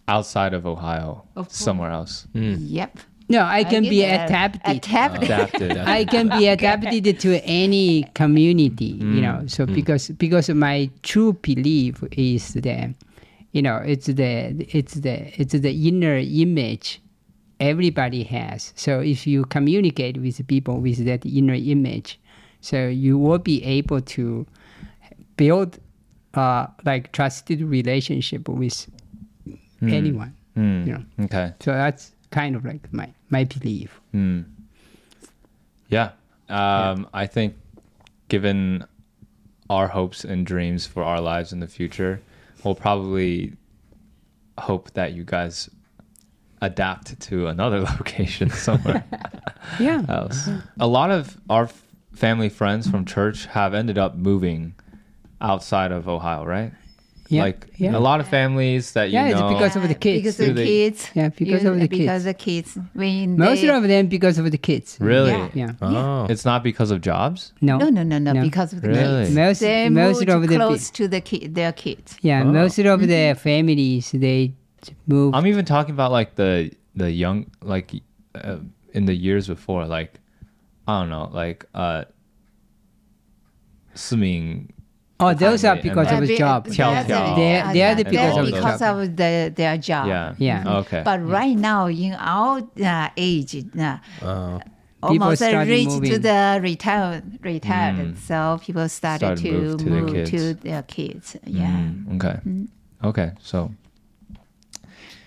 outside of Ohio, Of somewhere else? Yep. no, I can get be that. adapted. Adapted. Adapted. I can be adapted to any community, you know. Mm. So because because my true belief is that, you know, it's the it's the it's the inner image everybody has. So if you communicate with people with that inner image, so you will be able to build uh like trusted relationship with anyone. Mm. You know. Okay. So that's kind of like my my belief. Mm. Yeah. Um, I think given our hopes and dreams for our lives in the future, we'll probably hope that you guys adapt to another location somewhere Yeah. Uh, else. A lot of our family friends from church have ended up moving outside of Ohio, right? Yeah, Like yeah. a lot of families that you Yeah, it's because of the kids. Because of the kids. Yeah, because You- of the Because kids. of the kids. When Most they, of them because of the kids. really? Yeah. Yeah. Oh. It's not because of jobs? No. No, no, no, no, No. Because of the Really? kids. Most They most moved of the close to the ki- their kids. yeah, Oh. most of the mm-hmm. families they move. I'm even talking about like the the young like uh, in the years before like I don't know like uh Suming oh, those are because of the job. Tell- that's tell. a- They're- they're the because of the because of the, their job. yeah Yeah. okay But right now, in our uh, age, uh, almost uh, started reached to the retired, retired. Mm. So people started, Started to move to their move kids. to their kids. Yeah. Mm, okay okay so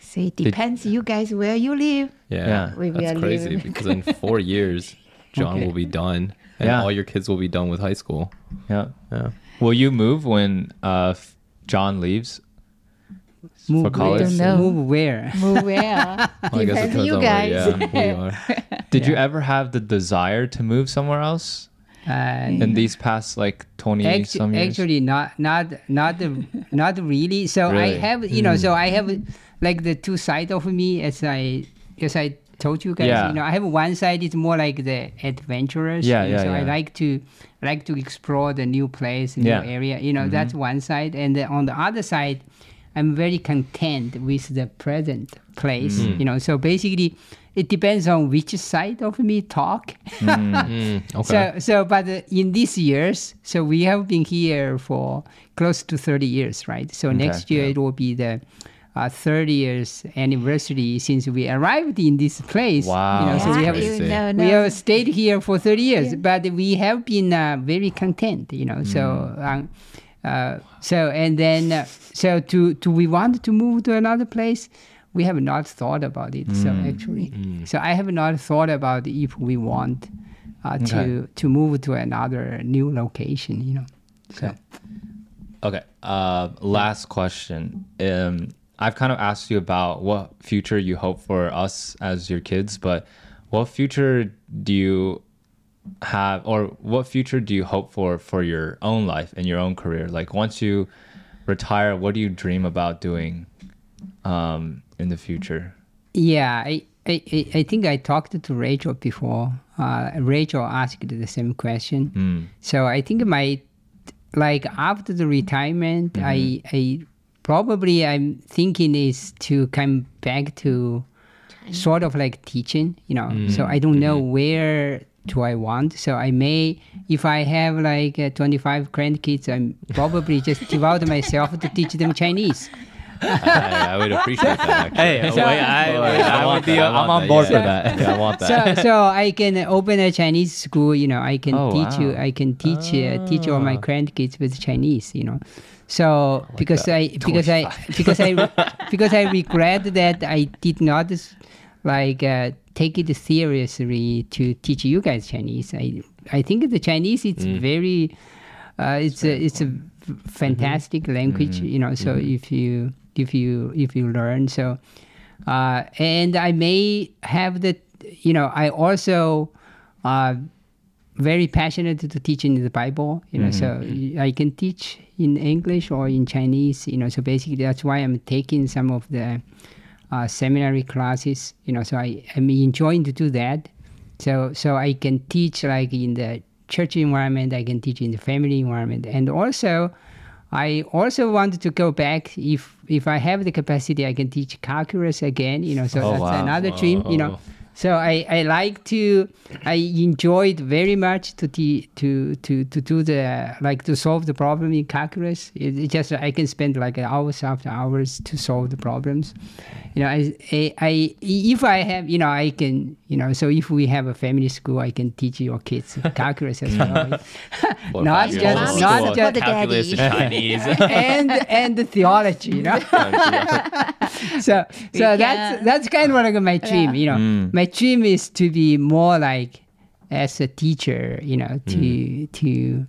So it depends, you guys, where you live. Yeah, Yeah. We that's will crazy live- because in four years, John Okay. will be done, and Yeah. all your kids will be done with high school. yeah Yeah. will you move when uh John leaves move for college? Where? Don't know. Move where? Move where? Well, I guess depends, depends you guys. where yeah, we are. did you ever have the desire to move somewhere else Uh, in these past like 20 Actu- some years? actually not not not not really so Really? i have you know so i have like the two sides of me as i as i told you guys Yeah. you know i have one side is more like the adventurous Yeah, yeah, so i like to like to explore the new place new Yeah. Mm-hmm. area you know that's one side and then on the other side i'm very content with the present place Mm. you know so basically it depends on which side of me talk Mm, okay. so, so, but in these years, so we have been here for close to 30 years, right? So next year yeah. it will be the uh, 30 years anniversary since we arrived in this place. You Wow. know, so we have crazy. no, we have stayed here for 30 years, but we have been uh, very content, you know. So, um, uh, so and then uh, so to to we want to move to another place. We have not thought about it. So actually, so I have not thought about if we want uh, Okay. to to move to another new location. You know. So Okay. Uh, last question. Um, I've kind of asked you about what future you hope for us as your kids, but what future do you have, or what future do you hope for for your own life and your own career? Like once you retire, what do you dream about doing um, in the future? Yeah, I, I, I think I talked to Rachel before. Uh, Rachel asked the same question. Mm. So I think my like after the retirement, I I probably I'm thinking is to come back to sort of like teaching. You know, so I don't know where do I want. So I may if I have like uh, 25 grandkids, I'm probably just devote myself to teach them Chinese. I, I would appreciate that. Actually. Hey, wait, I, Oh, wait, I, want would be, that, I I'm on board that, for yeah. that. Yeah, I want that. so so I can open a Chinese school. You know, I can Oh, teach you. I can teach uh, teach all my grandkids with Chinese. You know, so because I because I because I because I regret that I did not like uh, take it seriously to teach you guys Chinese. I I think the Chinese it's very uh, it's a it's a fantastic language. You know, so if you if you if you learn so uh, and I may have the, you know, I also uh, very passionate to teaching the Bible, you know, so I can teach in English or in Chinese, you know, so basically that's why I'm taking some of the uh, seminary classes, you know, so I am enjoying to do that. So, so I can teach like in the church environment, I can teach in the family environment, and also I also wanted to go back if if I have the capacity, I can teach calculus again. You know, so Oh, that's wow. another dream. You know. So I, I like to I enjoyed very much to te- to to to do the like to solve the problem in calculus. It, it just I can spend like hours after hours to solve the problems. You know, I, I I if I have you know I can you know so if we have a family school, I can teach your kids calculus as well. Not just old. not just the calculus and. Chinese. and and the theology, you know. so so Yeah. that's that's kind of like my dream, you know. Mm. My dream is to be more like as a teacher, you know, to Mm. to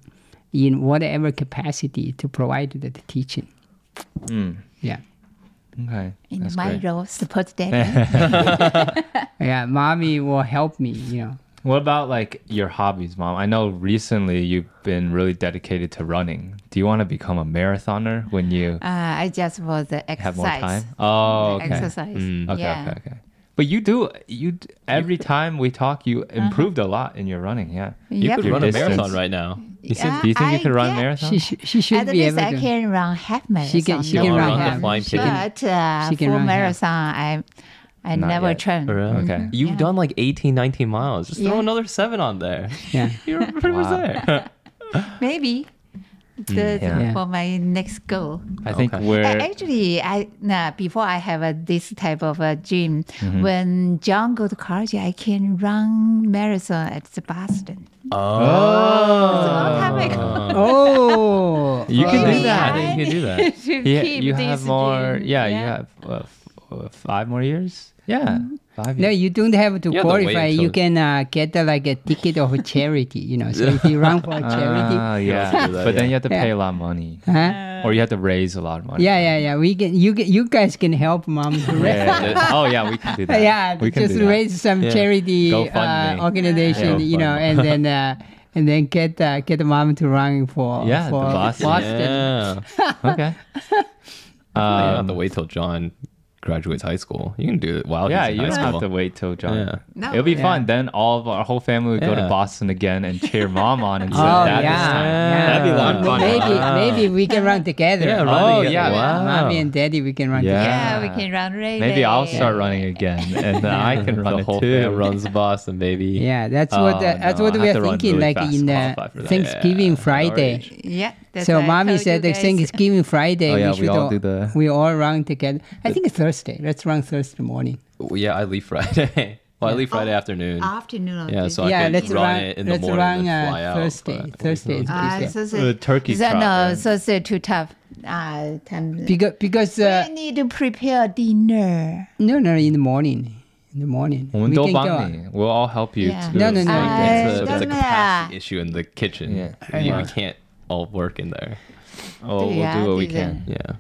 in whatever capacity to provide the teaching. Mm. Yeah. Okay. In that's my great. role, support daddy. Yeah, mommy will help me, you know. What about like your hobbies, mom? I know recently you've been really dedicated to running. Do you want to become a marathoner when you Uh, I just was the exercise. have more time? Oh, okay. Exercise. Okay, yeah. okay, okay. But you do you every time we talk, you improved a lot in your running. Yeah. You Yep. could Your run a marathon right now. You see- Yeah, do you think you could run yeah. marathon? She sh- she should At be least able I to. can run half marathon. She can- she You can wanna run run half. the flying She pig? can- But uh, she can full run half. marathon, I I Not never yet. trained. Really? Okay. You've Mm. done like 18, 19 miles. Just throw Yeah. another seven on there. Yeah. You're pretty much Wow. there. Maybe the, yeah. Yeah. for my next goal. I think Okay. we're A- Actually, I nah, before I have a, this type of a gym, Mm-hmm. when John go to college, I can run marathon at the Boston. Oh. It's a long time ago. Oh. you can do that. I think you can do that. Yeah, you have more. gym. Yeah, you have uh, f- uh, five more years. Yeah, five No, you don't have to You have to qualify. You can uh, get uh, like a ticket of a charity, you know. So if you run for a charity, Ah, You yeah, have to do that, but then you have to Yeah. pay a lot of money, huh? or you have to raise a lot of money. Yeah, yeah, yeah. We can. You can, you guys can help mom to raise. Yeah, yeah. oh yeah, we can do that. yeah, we can just that. raise some Yeah. charity uh, organization, Yeah. you know, and then uh, and then get uh, get the mom to run for Yeah, the for Boston. Yeah. Okay. you don't have Um, to wait till John graduates high school. You can do it while yeah, he's in you high don't school. have to wait till John. Yeah. No. It'll be Yeah. fun. Then all of our whole family would go to Boston again and cheer mom on and say, Oh "Dad yeah, this time." yeah. That'd be a fun. Maybe Wow. maybe we can run together. Yeah, Oh, run together. yeah. Wow. Mommy and daddy, we can run Yeah. together. Yeah, we can run relay. Maybe I'll start running again, and then I can run the it whole too. fam runs Boston, baby. Yeah, that's Oh, what uh, that's no, what we are thinking. really like in to uh, qualify for that. Thanksgiving Friday. Yeah. That's so mommy said the Thanksgiving Friday. Oh, yeah, we, we all, do the. We all run together. I think it's Thursday. Let's run Thursday morning. Yeah, I leave Friday. Well, I leave Friday oh, afternoon. Afternoon. Yeah, so yeah, I could let's run, run it in the morning run, uh, fly out. Thursday. Thursday. Uh, so, so, uh, Turkey. Trot, no, right? so it's so too tough. Uh, time. Because because uh, we need to prepare dinner. No, no, in the morning. In the morning. We can go. We'll all help you. Yeah. No, no, no. Like, no, no, it's, no, a, it's a capacity issue in the kitchen. Yeah. You, We can't all work in there. Oh, we'll Yeah, do what we do can, Yeah.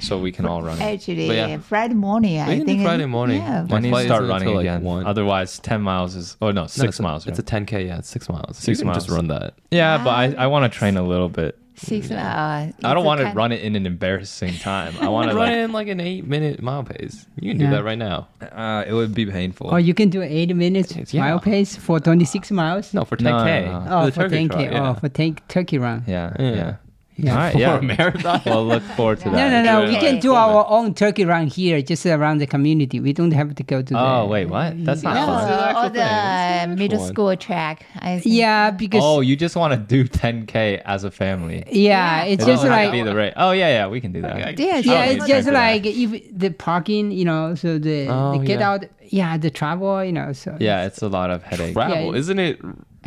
so we can all run. it. Actually, But yeah. Friday morning. We I can do think Friday morning. Yeah. My I need to flight start isn't running until, like, again. one. Otherwise, ten miles is. Oh no, No, six it's a- miles. It's a 10k. Yeah, it's six miles. Six you can Just run that. yeah, but I, ah. I want to train a little bit. Six. Uh, I don't want to run it in an embarrassing time. I want to run like. it in like an eight minute mile pace. You can do Yeah. that right now. Uh, it would be painful. Or you can do eight minutes yeah. mile pace for 26 miles. No, for 10k. no, no. Oh, the for turkey 10k. trot, yeah. Oh, for take turkey run. yeah, Yeah. yeah. Yeah. All right, For yeah. a marathon. Well, look forward to No, that. No, no, no. Yeah. We can do our own turkey run here, just around the community. We don't have to go to. Oh the, wait, what? That's not No, fun. Let's oh, the or thing. The the middle one. school track. I think. Yeah, because Oh, you just want to do 10k as a family. yeah, it's It just like to be the rate. Oh yeah, yeah, we can do that. Okay. Yeah, yeah, Oh, it's it's just like if the parking, you know, so the, Oh, the get yeah. out, yeah, the travel, you know, so Yeah, it's a lot of headache. Travel, Yeah. isn't it?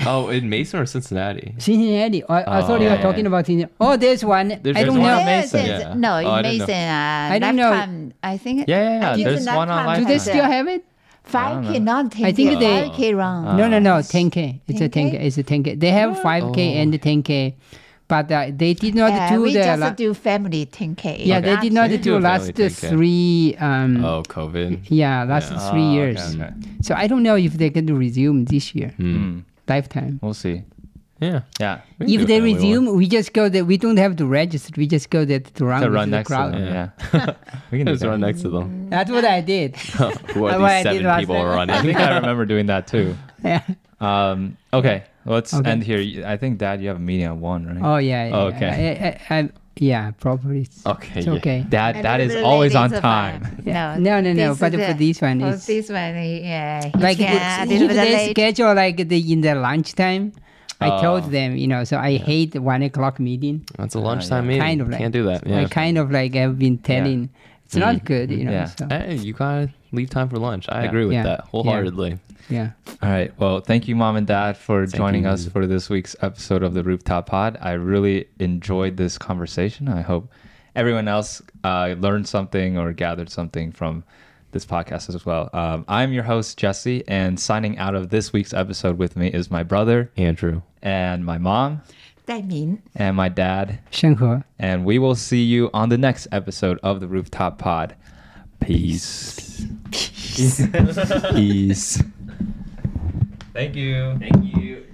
Oh, in Mason or Cincinnati? Cincinnati. I, I Oh, thought you were yeah, talking yeah. about Cincinnati. Oh, there's one. There's- I don't there's one know. in Mason. Yeah. No, Oh, in I didn't know. Mason. Uh, I don't know. I think. Yeah, yeah, yeah, there's it's one on Do they still have it? Five K, not ten I think K. they- Five K run. no, no, no. Uh, 10k. It's a 10K? 10k. It's a 10k. They have 5k Oh. and 10k, but uh, they did not Uh, do we the. just la- do family ten K. yeah, they did not They do do last three. Um, Oh, COVID. Yeah, last Yeah. three Oh, years. okay. So I don't know if they're going to resume this year, Hmm. Mm, lifetime. we'll see. Yeah. Yeah, We can do If they resume, we just go there. We don't have to register. We just go there to run, to run the next to crowd. them. Yeah. Yeah, we can. Just run next to them. That's what I did. Who are That's what I these seven last people running? I think I remember doing that too. yeah. Um, okay, let's Okay. end here. I think, Dad, you have a meeting at one, right? Oh yeah. yeah Oh, okay. I, I, I, yeah, probably. It's, Okay. it's yeah. okay. Dad, And Dad the is ladies always on are time. fine. Yeah. No, no, no, but is for the- this one, for it's- this one, yeah, Like can if, a if little bit they schedule like the in the lunchtime, I Oh. told them, you know, so I hate the one o'clock meeting. That's a lunchtime yeah. meeting. Kind of like Can't do that. Yeah. I Yeah. kind of like I've been telling, it's not mm-hmm. good, you know. Yeah. So, Hey, you gotta leave time for lunch. I yeah. agree with yeah. that wholeheartedly. Yeah. All right. Well, thank you, mom and dad, for thank joining you. us for this week's episode of the Rooftop Pod. I really enjoyed this conversation. I hope everyone else uh, learned something or gathered something from this podcast as well. Um, I'm your host, Jesse, and signing out of this week's episode with me is my brother, Andrew, and my mom. Daimin. And my dad, Shenhe. And we will see you on the next episode of the Rooftop Pod. Peace. Peace. Peace. Peace. Thank you. Thank you.